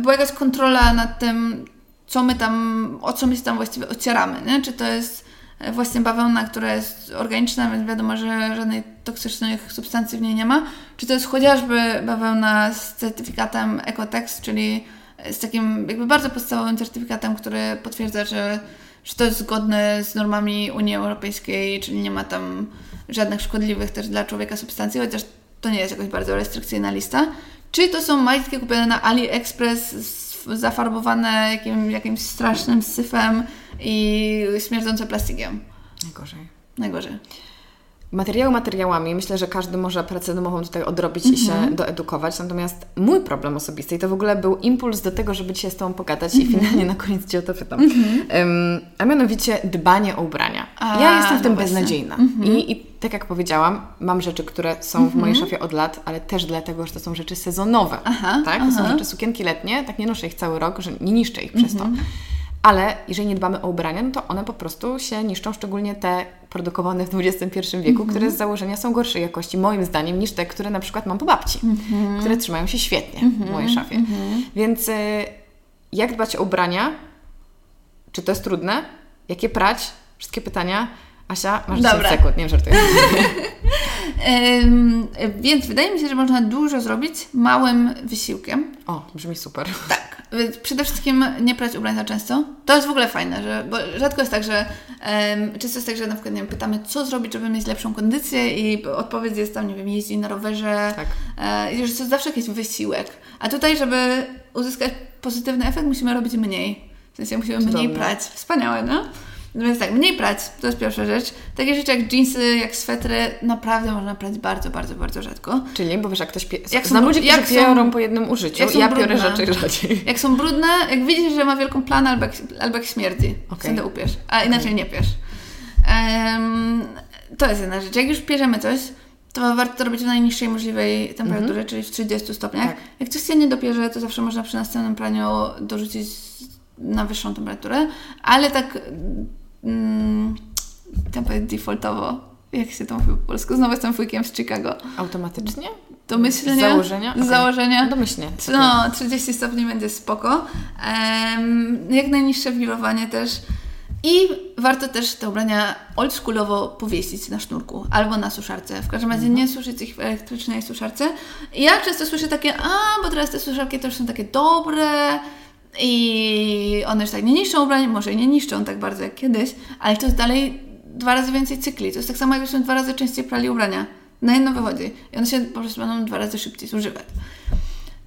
była jakaś kontrola nad tym, co my tam, o co my się tam właściwie ocieramy, nie? Czy to jest właśnie bawełna, która jest organiczna, więc wiadomo, że żadnej toksycznych substancji w niej nie ma, czy to jest chociażby bawełna z certyfikatem Ecotex, czyli z takim jakby bardzo podstawowym certyfikatem, który potwierdza, że że to jest zgodne z normami Unii Europejskiej, czyli nie ma tam żadnych szkodliwych też dla człowieka substancji, chociaż to nie jest jakoś bardzo restrykcyjna lista. Czy to są majtki kupione na AliExpress, zafarbowane jakim, jakimś strasznym syfem i śmierdzące plastikiem? Najgorzej. Najgorzej. Materiały materiałami. Myślę, że każdy może pracę domową tutaj odrobić i się mhm. doedukować. Natomiast mój problem osobisty, i to w ogóle był impuls do tego, żeby dzisiaj z Tobą pogadać i mhm. finalnie na koniec Cię o to pytam. Um, a mianowicie dbanie o ubrania. A, ja jestem w tym no beznadziejna. I, I, tak jak powiedziałam, mam rzeczy, które są w mojej szafie od lat, ale też dlatego, że to są rzeczy sezonowe. Aha, tak? To są rzeczy sukienki letnie, tak nie noszę ich cały rok, że nie niszczę ich przez to. Ale jeżeli nie dbamy o ubrania, no to one po prostu się niszczą, szczególnie te produkowane w XXI wieku, mm -hmm. które z założenia są gorszej jakości, moim zdaniem, niż te, które na przykład mam po babci, mm -hmm. które trzymają się świetnie w mojej mhm. szafie. Mhm. Więc y, jak dbać o ubrania? Czy to jest trudne? Jakie prać? Wszystkie pytania. Asia, masz Dobra. 10 sekund, nie żartuję. *laughs* Em, więc wydaje mi się, że można dużo zrobić małym wysiłkiem. O, brzmi super. Tak. Przede wszystkim nie prać ubrań za często. To jest w ogóle fajne, że, bo rzadko jest tak, że em, często jest tak, że na przykład nie wiem, pytamy, co zrobić, żeby mieć lepszą kondycję i odpowiedź jest tam, nie wiem, jeździć na rowerze, Tak. e, że to jest zawsze jakiś wysiłek. A tutaj, żeby uzyskać pozytywny efekt, musimy robić mniej. W sensie musimy mniej prać. Wspaniałe, no? No Więc tak, mniej prać, to jest pierwsza rzecz. Takie rzeczy jak jeansy, jak swetry, naprawdę można prać bardzo, bardzo, bardzo rzadko. Czyli, bo wiesz, jak ktoś pie... Jak Znam są- ludzi, którzy piorą po jednym użyciu. jak są Ja brudne. rzeczy rzadziej. Jak są brudne, jak widzisz, że ma wielką planę albo jak, albo jak śmierdzi, Okej. wtedy upierz, a inaczej nie pierz. Em, to jest jedna rzecz. Jak już pierzemy coś, to warto to robić w najniższej możliwej temperaturze, czyli w 30 stopniach. Tak. Jak coś się nie dopierze, to zawsze można przy następnym praniu dorzucić na wyższą temperaturę, ale tak mm, tam powiedzieć defaultowo, jak się to mówi po polsku, znowu jestem wujkiem z Chicago. Automatycznie? Do myślenia. Z założenia? Z Okej. założenia. Domyślnie. No, 30 stopni będzie spoko. Em, jak najniższe wirowanie też. I warto też te ubrania oldschoolowo powiesić na sznurku albo na suszarce. W każdym razie nie suszyć ich w elektrycznej suszarce. I ja często słyszę takie, a bo teraz te suszarki już są takie dobre i one już tak nie niszczą ubrań, może nie niszczą tak bardzo jak kiedyś, ale to jest dalej dwa razy więcej cykli. To jest tak samo jakbyśmy dwa razy częściej prali ubrania. Na jedno wychodzi. I one się po prostu będą dwa razy szybciej zużywać.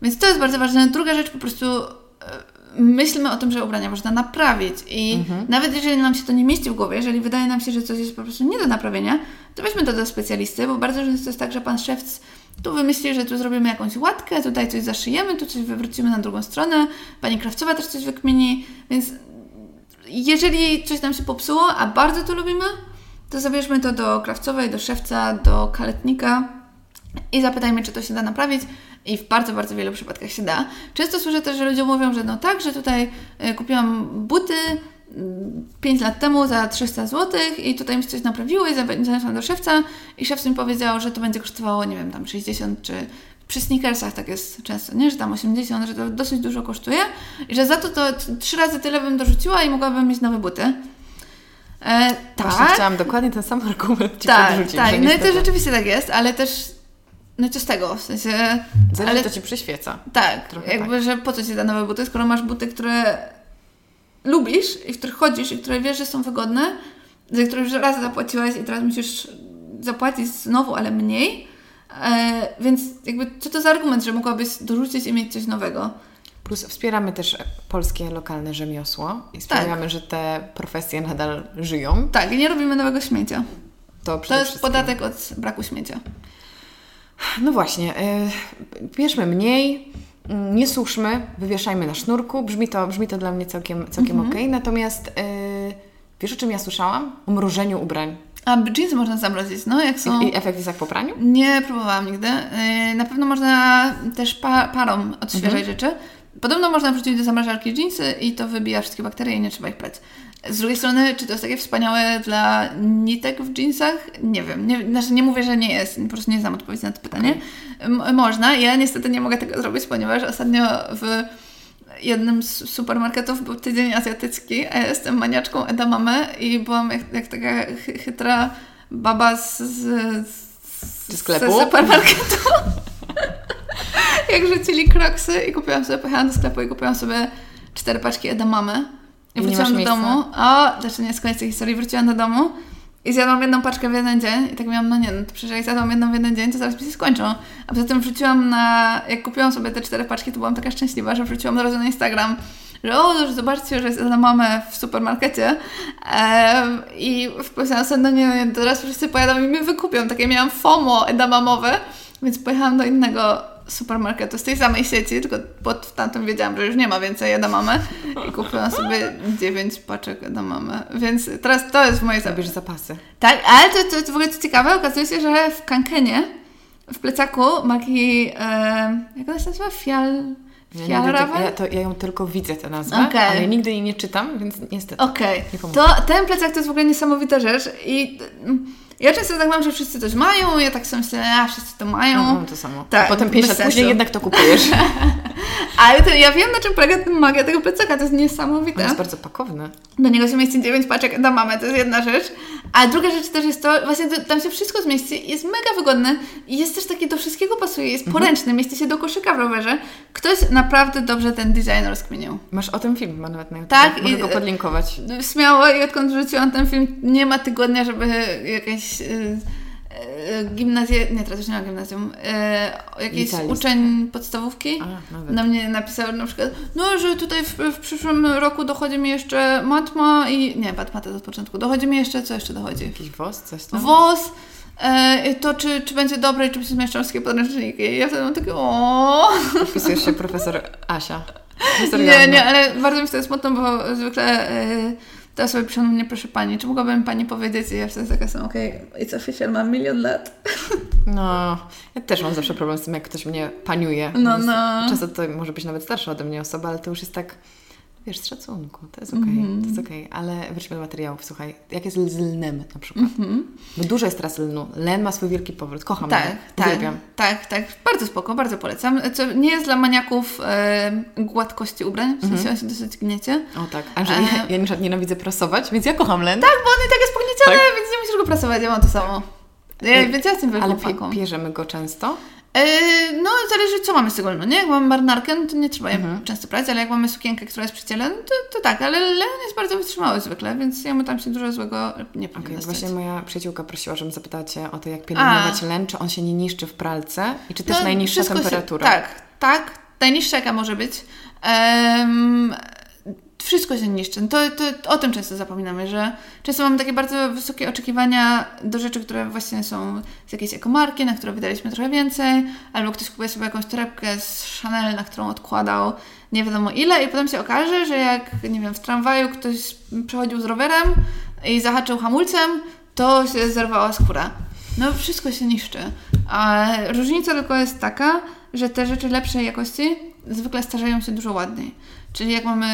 Więc to jest bardzo ważne. Druga rzecz, po prostu e, myślmy o tym, że ubrania można naprawić i nawet jeżeli nam się to nie mieści w głowie, jeżeli wydaje nam się, że coś jest po prostu nie do naprawienia, to weźmy to do specjalisty, bo bardzo często jest tak, że pan szewc tu wymyśli, że tu zrobimy jakąś łatkę, tutaj coś zaszyjemy, tu coś wywrócimy na drugą stronę, pani krawcowa też coś wykmieni, więc jeżeli coś nam się popsuło, a bardzo to lubimy, to zabierzmy to do krawcowej, do szewca, do kaletnika i zapytajmy, czy to się da naprawić. I w bardzo, bardzo wielu przypadkach się da. Często słyszę też, że ludzie mówią, że no tak, że tutaj e, kupiłam buty 5 lat temu za 300 zł i tutaj mi się coś naprawiło i zaniosłam do szewca i szewc mi powiedział, że to będzie kosztowało, nie wiem, tam 60 czy przy sneakersach tak jest często, nie? Że tam 80, że to dosyć dużo kosztuje i że za to to trzy razy tyle bym dorzuciła i mogłabym mieć nowe buty. E, Właśnie tak, chciałam dokładnie ten sam argument Ci tak, podrzucić. tak. No i to rzeczywiście tak jest, ale też, no i co z tego? W sensie, Zależy, ale to Ci przyświeca. tak, trochę jakby, że po co Ci da nowe buty, skoro masz buty, które lubisz i w których chodzisz i które wiesz, że są wygodne, za które już raz zapłaciłaś i teraz musisz zapłacić znowu, ale mniej. E, więc jakby co to za argument, że mogłabyś dorzucić i mieć coś nowego? Plus wspieramy też polskie, lokalne rzemiosło i sprawiamy, że te profesje nadal żyją. Tak, i nie robimy nowego śmiecia. To, To jest podatek od braku śmiecia. No właśnie, y, bierzmy mniej, nie suszmy, wywieszajmy na sznurku. Brzmi to, brzmi to dla mnie całkiem, całkiem Mhm. okej. Natomiast y, wiesz o czym ja słyszałam? O mrożeniu ubrań. A jeansy można zamrozić, no jak są... I, efekt jest jak po praniu? Nie próbowałam nigdy. Yy, Na pewno można też pa parą odświeżać rzeczy. Podobno można wrzucić do zamrażarki dżinsy i to wybija wszystkie bakterie i nie trzeba ich prać. Z drugiej strony, czy to jest takie wspaniałe dla nitek w dżinsach? Nie wiem. Nie, znaczy nie mówię, że nie jest. Po prostu nie znam odpowiedzi na to pytanie. M- można. Ja niestety nie mogę tego zrobić, ponieważ ostatnio w jednym z supermarketów był tydzień azjatycki, a ja jestem maniaczką edamame i byłam jak, jak taka chy- chytra baba z, z, Ze sklepu? Ze supermarketu. *laughs* jak rzucili kroksy i kupiłam sobie, pojechałam do sklepu i kupiłam sobie cztery paczki edamamy. I wróciłam do domu. O, znaczy nie, z koniec tej historii. Wróciłam do domu i zjadłam jedną paczkę w jeden dzień i tak miałam, no nie, no to przecież jak zjadłam jedną w jeden dzień, to zaraz mi się skończą. A poza tym wrzuciłam na, jak kupiłam sobie te cztery paczki, to byłam taka szczęśliwa, że wrzuciłam od razu na Instagram, że o, że zobaczcie, że jest edamame w supermarkecie. Ehm, I wpisałam sobie, no nie, no nie, teraz wszyscy pojadą i mi wykupią. Takie miałam FOMO edamamowe, więc pojechałam do innego supermarketu z tej samej sieci, tylko pod tamtym wiedziałam, że już nie ma więcej edamame i kupiłam sobie 9 paczek edamame. Więc teraz to jest w mojej Zabierz zapasy. tak, ale to, to, to w ogóle co ciekawe, okazuje się, że w Kankenie, w plecaku ma taki, e, jak ona się nazywa? Fial... Fialravel? ja, to, ja ją tylko widzę tę nazwę, Okej. ale nigdy jej nie czytam, więc niestety. Okej, Nie pomogę. to ten plecak to jest w ogóle niesamowita rzecz i mm, Ja często tak mam, że wszyscy coś mają, ja tak sobie myślę, a wszyscy to mają. No, to samo. Tak, A potem pięć bez lat później jednak to kupujesz. *laughs* Ale to, ja wiem, na czym polega magia tego plecaka, to jest On niesamowite. jest bardzo pakowny. Do niego się mieści 9 paczek na mamę, to jest jedna rzecz. A druga rzecz też jest to, właśnie to, tam się wszystko zmieści, jest mega wygodny i jest też taki, do wszystkiego pasuje, jest Mhm. poręczny, mieści się do koszyka w rowerze. Ktoś naprawdę dobrze ten design rozkminił. Masz o tym film chyba nawet na YouTube. Tak, Mogę i- go podlinkować. Śmiało i odkąd wrzuciłam ten film, nie ma tygodnia, żeby jakaś... Yy, Gimnazje, nie, teraz już nie ma gimnazjum. Yy, jakiś Licealista. uczeń podstawówki A, na mnie napisał na przykład, no, że tutaj w, w przyszłym roku dochodzi mi jeszcze matma i... Nie, matma to od początku. Dochodzi mi jeszcze, co jeszcze dochodzi? Jakiś woz, coś tam? WOS, e, to czy, czy będzie dobre i czy się zmieszczą wszystkie podręczniki. I ja wtedy mam takie o. Wpisujesz się profesor Asia. Profesor *laughs* Nie, nie, ale bardzo mi to jest smutno, bo zwykle e, te osoby piszą do mnie, proszę Pani, czy mogłaby mi Pani powiedzieć? I ja wtedy taka sam, okej, it's official, mam milion lat. No, ja też mam zawsze problem z tym, jak ktoś mnie paniuje. No, no. Często to może być nawet starsza ode mnie osoba, ale to już jest tak, wiesz, z szacunku. To jest okej, Mhm. to jest okej. Ale wróćmy do materiałów. Słuchaj, jak jest z lnem na przykład? Bo dużo jest teraz lnu. Len ma swój wielki powrót. Kocham Tak, len. tak, Uwielbiam. tak, tak. Bardzo spoko, bardzo polecam. Co nie jest dla maniaków e, gładkości ubrań, w sensie on się dosyć gniecie. O tak. A że E. ja, ja przykład nienawidzę prasować, więc ja kocham len. Tak, bo on i tak jest pognieciony, Tak? więc nie musisz go prasować, ja mam to samo. Ja, więc ja jestem Ale wielką pie, faką. pierzemy go często. E, no, zależy co mamy z tego lnu, nie? Jak mamy marynarkę, no to nie trzeba jej Mhm. często prać, ale jak mamy sukienkę, która jest przy ciele, no to, to tak, ale len jest bardzo wytrzymały zwykle, więc jemu tam się dużo złego nie powinno stać. właśnie moja przyjaciółka prosiła, żebym zapytała Cię o to, jak pielęgnować len, czy on się nie niszczy w pralce i czy też No, najniższa temperatura. Się, tak, tak, najniższa jaka może być. Em, wszystko się niszczy. To, to, o tym często zapominamy, że często mamy takie bardzo wysokie oczekiwania do rzeczy, które właśnie są z jakiejś ekomarki, na które wydaliśmy trochę więcej, albo ktoś kupuje sobie jakąś torebkę z Chanel, na którą odkładał nie wiadomo ile i potem się okaże, że jak, nie wiem, w tramwaju ktoś przechodził z rowerem i zahaczył hamulcem, to się zerwała skóra. No wszystko się niszczy. A różnica tylko jest taka, że te rzeczy lepszej jakości zwykle starzeją się dużo ładniej. Czyli jak mamy,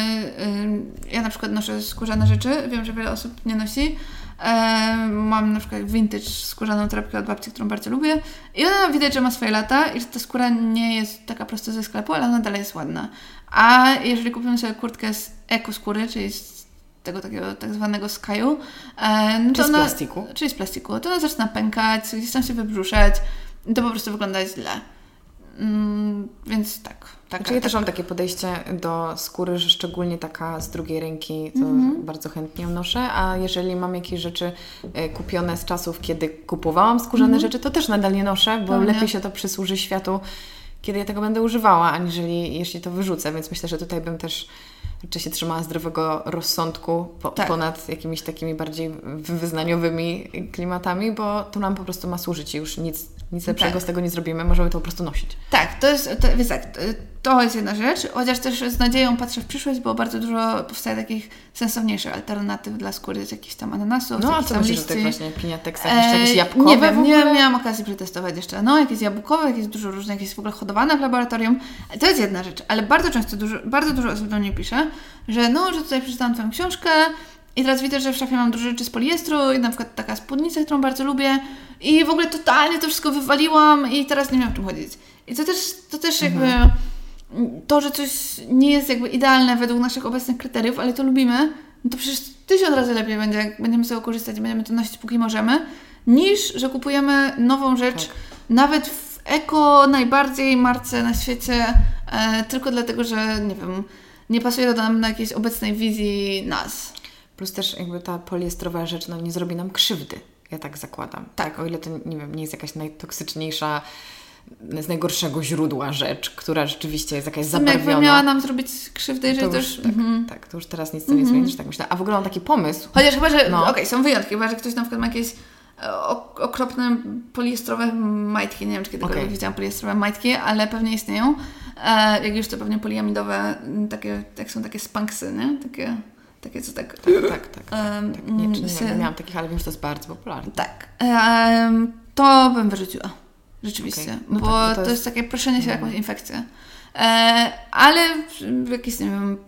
ym, ja na przykład noszę skórzane rzeczy, wiem, że wiele osób nie nosi. Em, mam na przykład vintage skórzaną torebkę od babci, którą bardzo lubię i ona widać, że ma swoje lata i że ta skóra nie jest taka prosto ze sklepu, ale ona dalej jest ładna. A jeżeli kupimy sobie kurtkę z eko skóry, czyli z tego takiego tak zwanego skyu, e, no Czy z plastiku? czyli z plastiku, to ona zaczyna pękać, gdzieś tam się wybrzuszać i to po prostu wygląda źle. Mm, więc tak. tak Znaczy ja też mam takie podejście do skóry, że szczególnie taka z drugiej ręki, to Mhm. bardzo chętnie ją noszę, a jeżeli mam jakieś rzeczy e, kupione z czasów, kiedy kupowałam skórzane rzeczy, to też nadal nie noszę, bo lepiej się to przysłuży światu, kiedy ja tego będę używała, aniżeli jeśli to wyrzucę, więc myślę, że tutaj bym też raczej się trzymała zdrowego rozsądku po, Tak. ponad jakimiś takimi bardziej wyznaniowymi klimatami, bo to nam po prostu ma służyć i już nic, nic lepszego Tak. z tego nie zrobimy, możemy to po prostu nosić. Tak, to jest, to, więc tak, to- jest jedna rzecz, chociaż też z nadzieją patrzę w przyszłość, bo bardzo dużo powstaje takich sensowniejszych alternatyw dla skóry z jakichś tam ananasów, No a co myślisz o tych właśnie piniateksach? Jeszcze jakieś Eee, jabłkowe Nie wiem, nie miałam okazji przetestować jeszcze. No, jakieś jabłkowe, jakieś dużo różnych, jakieś w ogóle hodowane w laboratorium. To jest jedna rzecz, ale bardzo często, dużo, bardzo dużo osób do mnie pisze, że no, że tutaj przeczytałam Twoją książkę i teraz widzę, że w szafie mam dużo rzeczy z poliestru i na przykład taka spódnica, którą bardzo lubię i w ogóle totalnie to wszystko wywaliłam i teraz nie wiem, o czym chodzić. I to też, to też jakby to, że coś nie jest jakby idealne według naszych obecnych kryteriów, ale to lubimy, no to przecież tysiąc razy lepiej będzie, jak będziemy z tego korzystać i będziemy to nosić póki możemy, niż, że kupujemy nową rzecz, Tak. nawet w eko najbardziej marce na świecie, e, tylko dlatego, że nie wiem, nie pasuje to nam na jakiejś obecnej wizji nas. Plus też jakby ta poliestrowa rzecz no, nie zrobi nam krzywdy. Ja tak zakładam. Tak. O ile to, nie wiem, nie jest jakaś najtoksyczniejsza, z najgorszego źródła rzecz, która rzeczywiście jest jakaś sumie jakby zabarwiona. miała nam zrobić krzywdę, jeżeli to już, tak, mhm. tak, to już teraz nic to nie zmienisz, tak myślę. A w ogóle mam taki pomysł. Chociaż chyba, że. No. Okej, są wyjątki, chyba, że ktoś na przykład ma jakieś e, ok- okropne poliestrowe majtki. Nie wiem, czy kiedykolwiek Okej. widziałam poliestrowe majtki, ale pewnie istnieją. E, jak już to pewnie poliamidowe, takie, jak są takie spanksy, nie? Takie, takie co tak. Tak, tak, tak. tak. Nie, czy nie, się- wiem, nie miałam takich, ale wiem, że to jest bardzo popularne. tak. Em, to bym wyrzuciła. Rzeczywiście. Okej. No bo tak, bo to, to jest... takie proszenie się o Mhm. jakąś infekcję. E, ale w jakichś, nie wiem,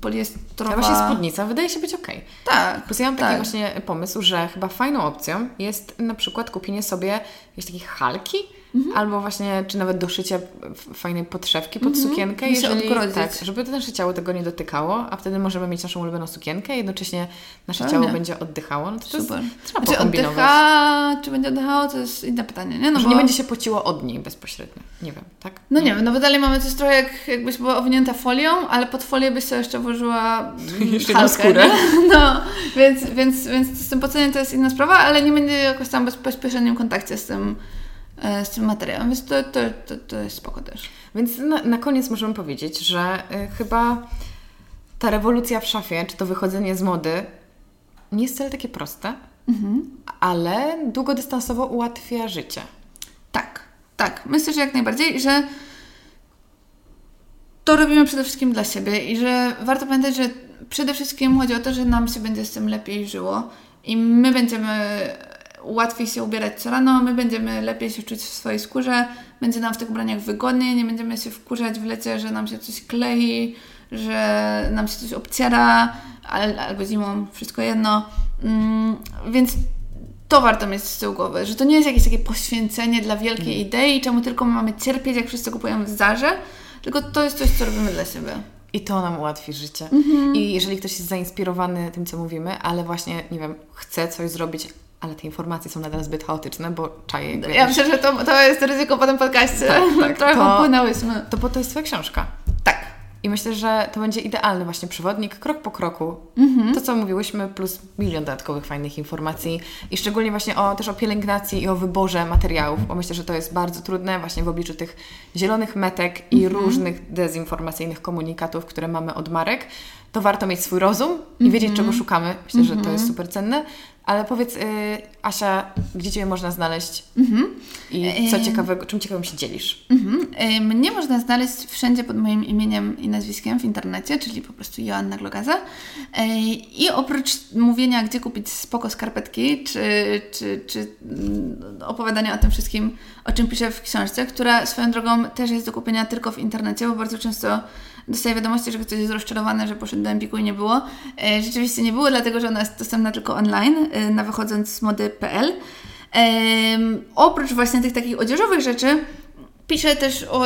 poliestrowa. A właśnie spódnica wydaje się być ok. Tak. Plus ja mam tak. taki właśnie pomysł, że chyba fajną opcją jest na przykład kupienie sobie jakiejś takiej halki, Mhm. albo właśnie, czy nawet doszycie fajnej podszewki pod sukienkę, I się jeżeli, tak, żeby to nasze ciało tego nie dotykało, a wtedy możemy mieć naszą ulubioną sukienkę, jednocześnie nasze Pewnie. ciało będzie oddychało, no to, to jest, Super. trzeba Czy pokombinować. oddycha, czy będzie oddychało, to jest inne pytanie, nie? No, bo... nie będzie się pociło od niej bezpośrednio. Nie wiem, tak? No nie wiem, no bo dalej mamy coś trochę jak, jakbyś była owinięta folią, ale pod folię byś sobie jeszcze włożyła *laughs* mm, Jeszcze halkę, jedną skórę. nie? *laughs* No, więc, więc, więc z tym poceniem to jest inna sprawa, ale nie będzie jakoś tam bez, bezpośrednim kontakcie z tym, e, z tym materiałem, więc to, to, to, to jest spoko też. Więc na, na koniec możemy powiedzieć, że y, chyba ta rewolucja w szafie, czy to wychodzenie z mody, nie jest wcale takie proste, Mhm. ale długodystansowo ułatwia życie. Tak, tak. Myślę, że jak najbardziej, że to robimy przede wszystkim dla siebie i że warto pamiętać, że przede wszystkim chodzi o to, że nam się będzie z tym lepiej żyło i my będziemy łatwiej się ubierać co rano, my będziemy lepiej się czuć w swojej skórze, będzie nam w tych ubraniach wygodniej, nie będziemy się wkurzać w lecie, że nam się coś klei, że nam się coś obciera, al, albo zimą, wszystko jedno. Mm, więc to warto mieć z tyłu głowy, że to nie jest jakieś takie poświęcenie dla wielkiej idei, czemu tylko my mamy cierpieć, jak wszyscy kupują w Zarze, tylko to jest coś, co robimy dla siebie. I to nam ułatwi życie. Mhm. I jeżeli ktoś jest zainspirowany tym, co mówimy, ale właśnie, nie wiem, chce coś zrobić, ale te informacje są nadal zbyt chaotyczne, bo czaje jakby... Ja myślę, że to, to jest ryzyko po tym podcaście. Tak, tak, *laughs* Trochę to- popłynęłyśmy. To po to jest Twoja książka. I myślę, że to będzie idealny właśnie przewodnik, krok po kroku. Mhm. To, co mówiłyśmy, plus milion dodatkowych fajnych informacji. I szczególnie właśnie o, też o pielęgnacji i o wyborze materiałów, bo myślę, że to jest bardzo trudne właśnie w obliczu tych zielonych metek i Mhm. różnych dezinformacyjnych komunikatów, które mamy od marek. To warto mieć swój rozum i wiedzieć, Mhm. czego szukamy. Myślę, że to jest super cenne. Ale powiedz, y, Asia, gdzie Ciebie można znaleźć i co Em. ciekawego, czym ciekawym się dzielisz? Mhm. Y, Mnie można znaleźć wszędzie pod moim imieniem i nazwiskiem w internecie, czyli po prostu Joanna Glogaza. Y, I oprócz mówienia, gdzie kupić spoko skarpetki, czy, czy, czy mm, opowiadania o tym wszystkim, o czym piszę w książce, która swoją drogą też jest do kupienia tylko w internecie, bo bardzo często dostaję wiadomości, że ktoś jest rozczarowany, że poszedł do Empiku i nie było. Y, Rzeczywiście nie było, dlatego że ona jest dostępna tylko online y, na wychodząc z mody.pl. Oprócz właśnie tych takich odzieżowych rzeczy, piszę też o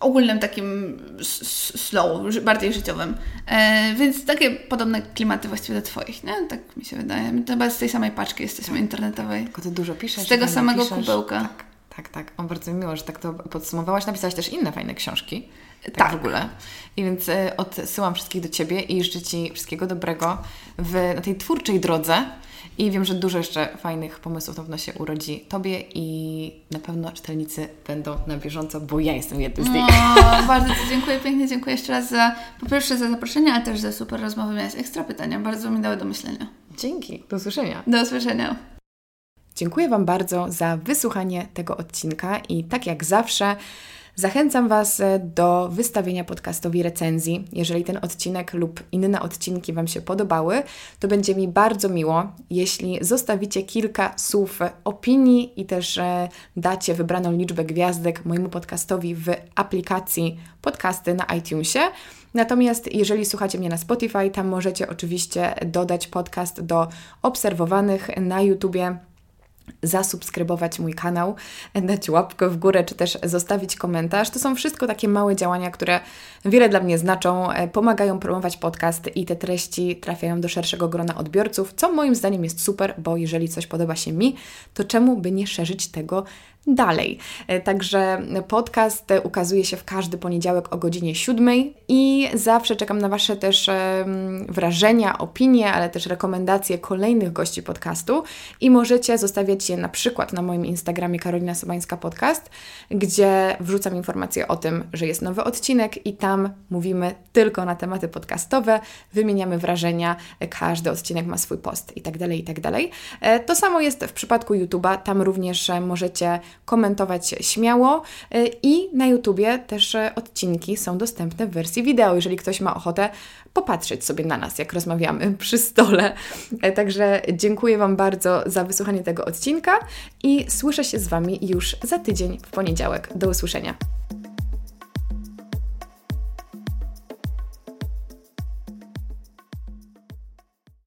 ogólnym takim slow, bardziej życiowym. E, więc takie podobne klimaty właściwie do Twoich, nie? Tak mi się wydaje. My to chyba z tej samej paczki jesteśmy internetowej. Tylko Ty dużo piszesz. Z tego samego piszesz. kubełka. Tak, tak, tak. O, bardzo mi miło, że tak to podsumowałaś. Napisałaś też inne fajne książki. Tak, Tak. w ogóle. I więc e, odsyłam wszystkich do Ciebie i życzę Ci wszystkiego dobrego w, na tej twórczej drodze. I wiem, że dużo jeszcze fajnych pomysłów na pewno się urodzi Tobie i na pewno czytelnicy będą na bieżąco, bo ja jestem jednym z nich. O, bardzo Ci dziękuję, pięknie dziękuję jeszcze raz za, po pierwsze za zaproszenie, ale też za super rozmowę. Miałaś ekstra pytania, bardzo mi dały do myślenia. Dzięki. Do usłyszenia. Do usłyszenia. Dziękuję Wam bardzo za wysłuchanie tego odcinka i tak jak zawsze zachęcam Was e, do wystawienia podcastowi recenzji. Jeżeli ten odcinek lub inne odcinki Wam się podobały, to będzie mi bardzo miło, jeśli zostawicie kilka słów opinii i też e, dacie wybraną liczbę gwiazdek mojemu podcastowi w aplikacji podcasty na iTunesie. Natomiast jeżeli słuchacie mnie na Spotify, tam możecie oczywiście dodać podcast do obserwowanych na YouTubie zasubskrybować mój kanał, *laughs* dać łapkę w górę, czy też zostawić komentarz. To są wszystko takie małe działania, które wiele dla mnie znaczą, e, pomagają promować podcast i te treści trafiają do szerszego grona odbiorców, co moim zdaniem jest super, bo jeżeli coś podoba się mi, to czemu by nie szerzyć tego dalej. E, Także podcast e, ukazuje się w każdy poniedziałek o godzinie 7 i zawsze czekam na Wasze też wrażenia, opinie, ale też rekomendacje kolejnych gości podcastu i możecie zostawiać je na przykład na moim Instagramie Karolina Sobańska Podcast, gdzie wrzucam informacje o tym, że jest nowy odcinek i tam mówimy tylko na tematy podcastowe, wymieniamy wrażenia, e, każdy odcinek ma swój post i tak dalej, i tak dalej. To samo jest w przypadku YouTube'a, tam również możecie komentować śmiało e, i na YouTubie też e, odcinki są dostępne w wersji wideo, jeżeli ktoś ma ochotę popatrzeć sobie na nas, jak rozmawiamy *laughs* przy stole. E, Także dziękuję Wam bardzo za wysłuchanie tego odcinka i słyszę się z Wami już za tydzień w poniedziałek. Do usłyszenia.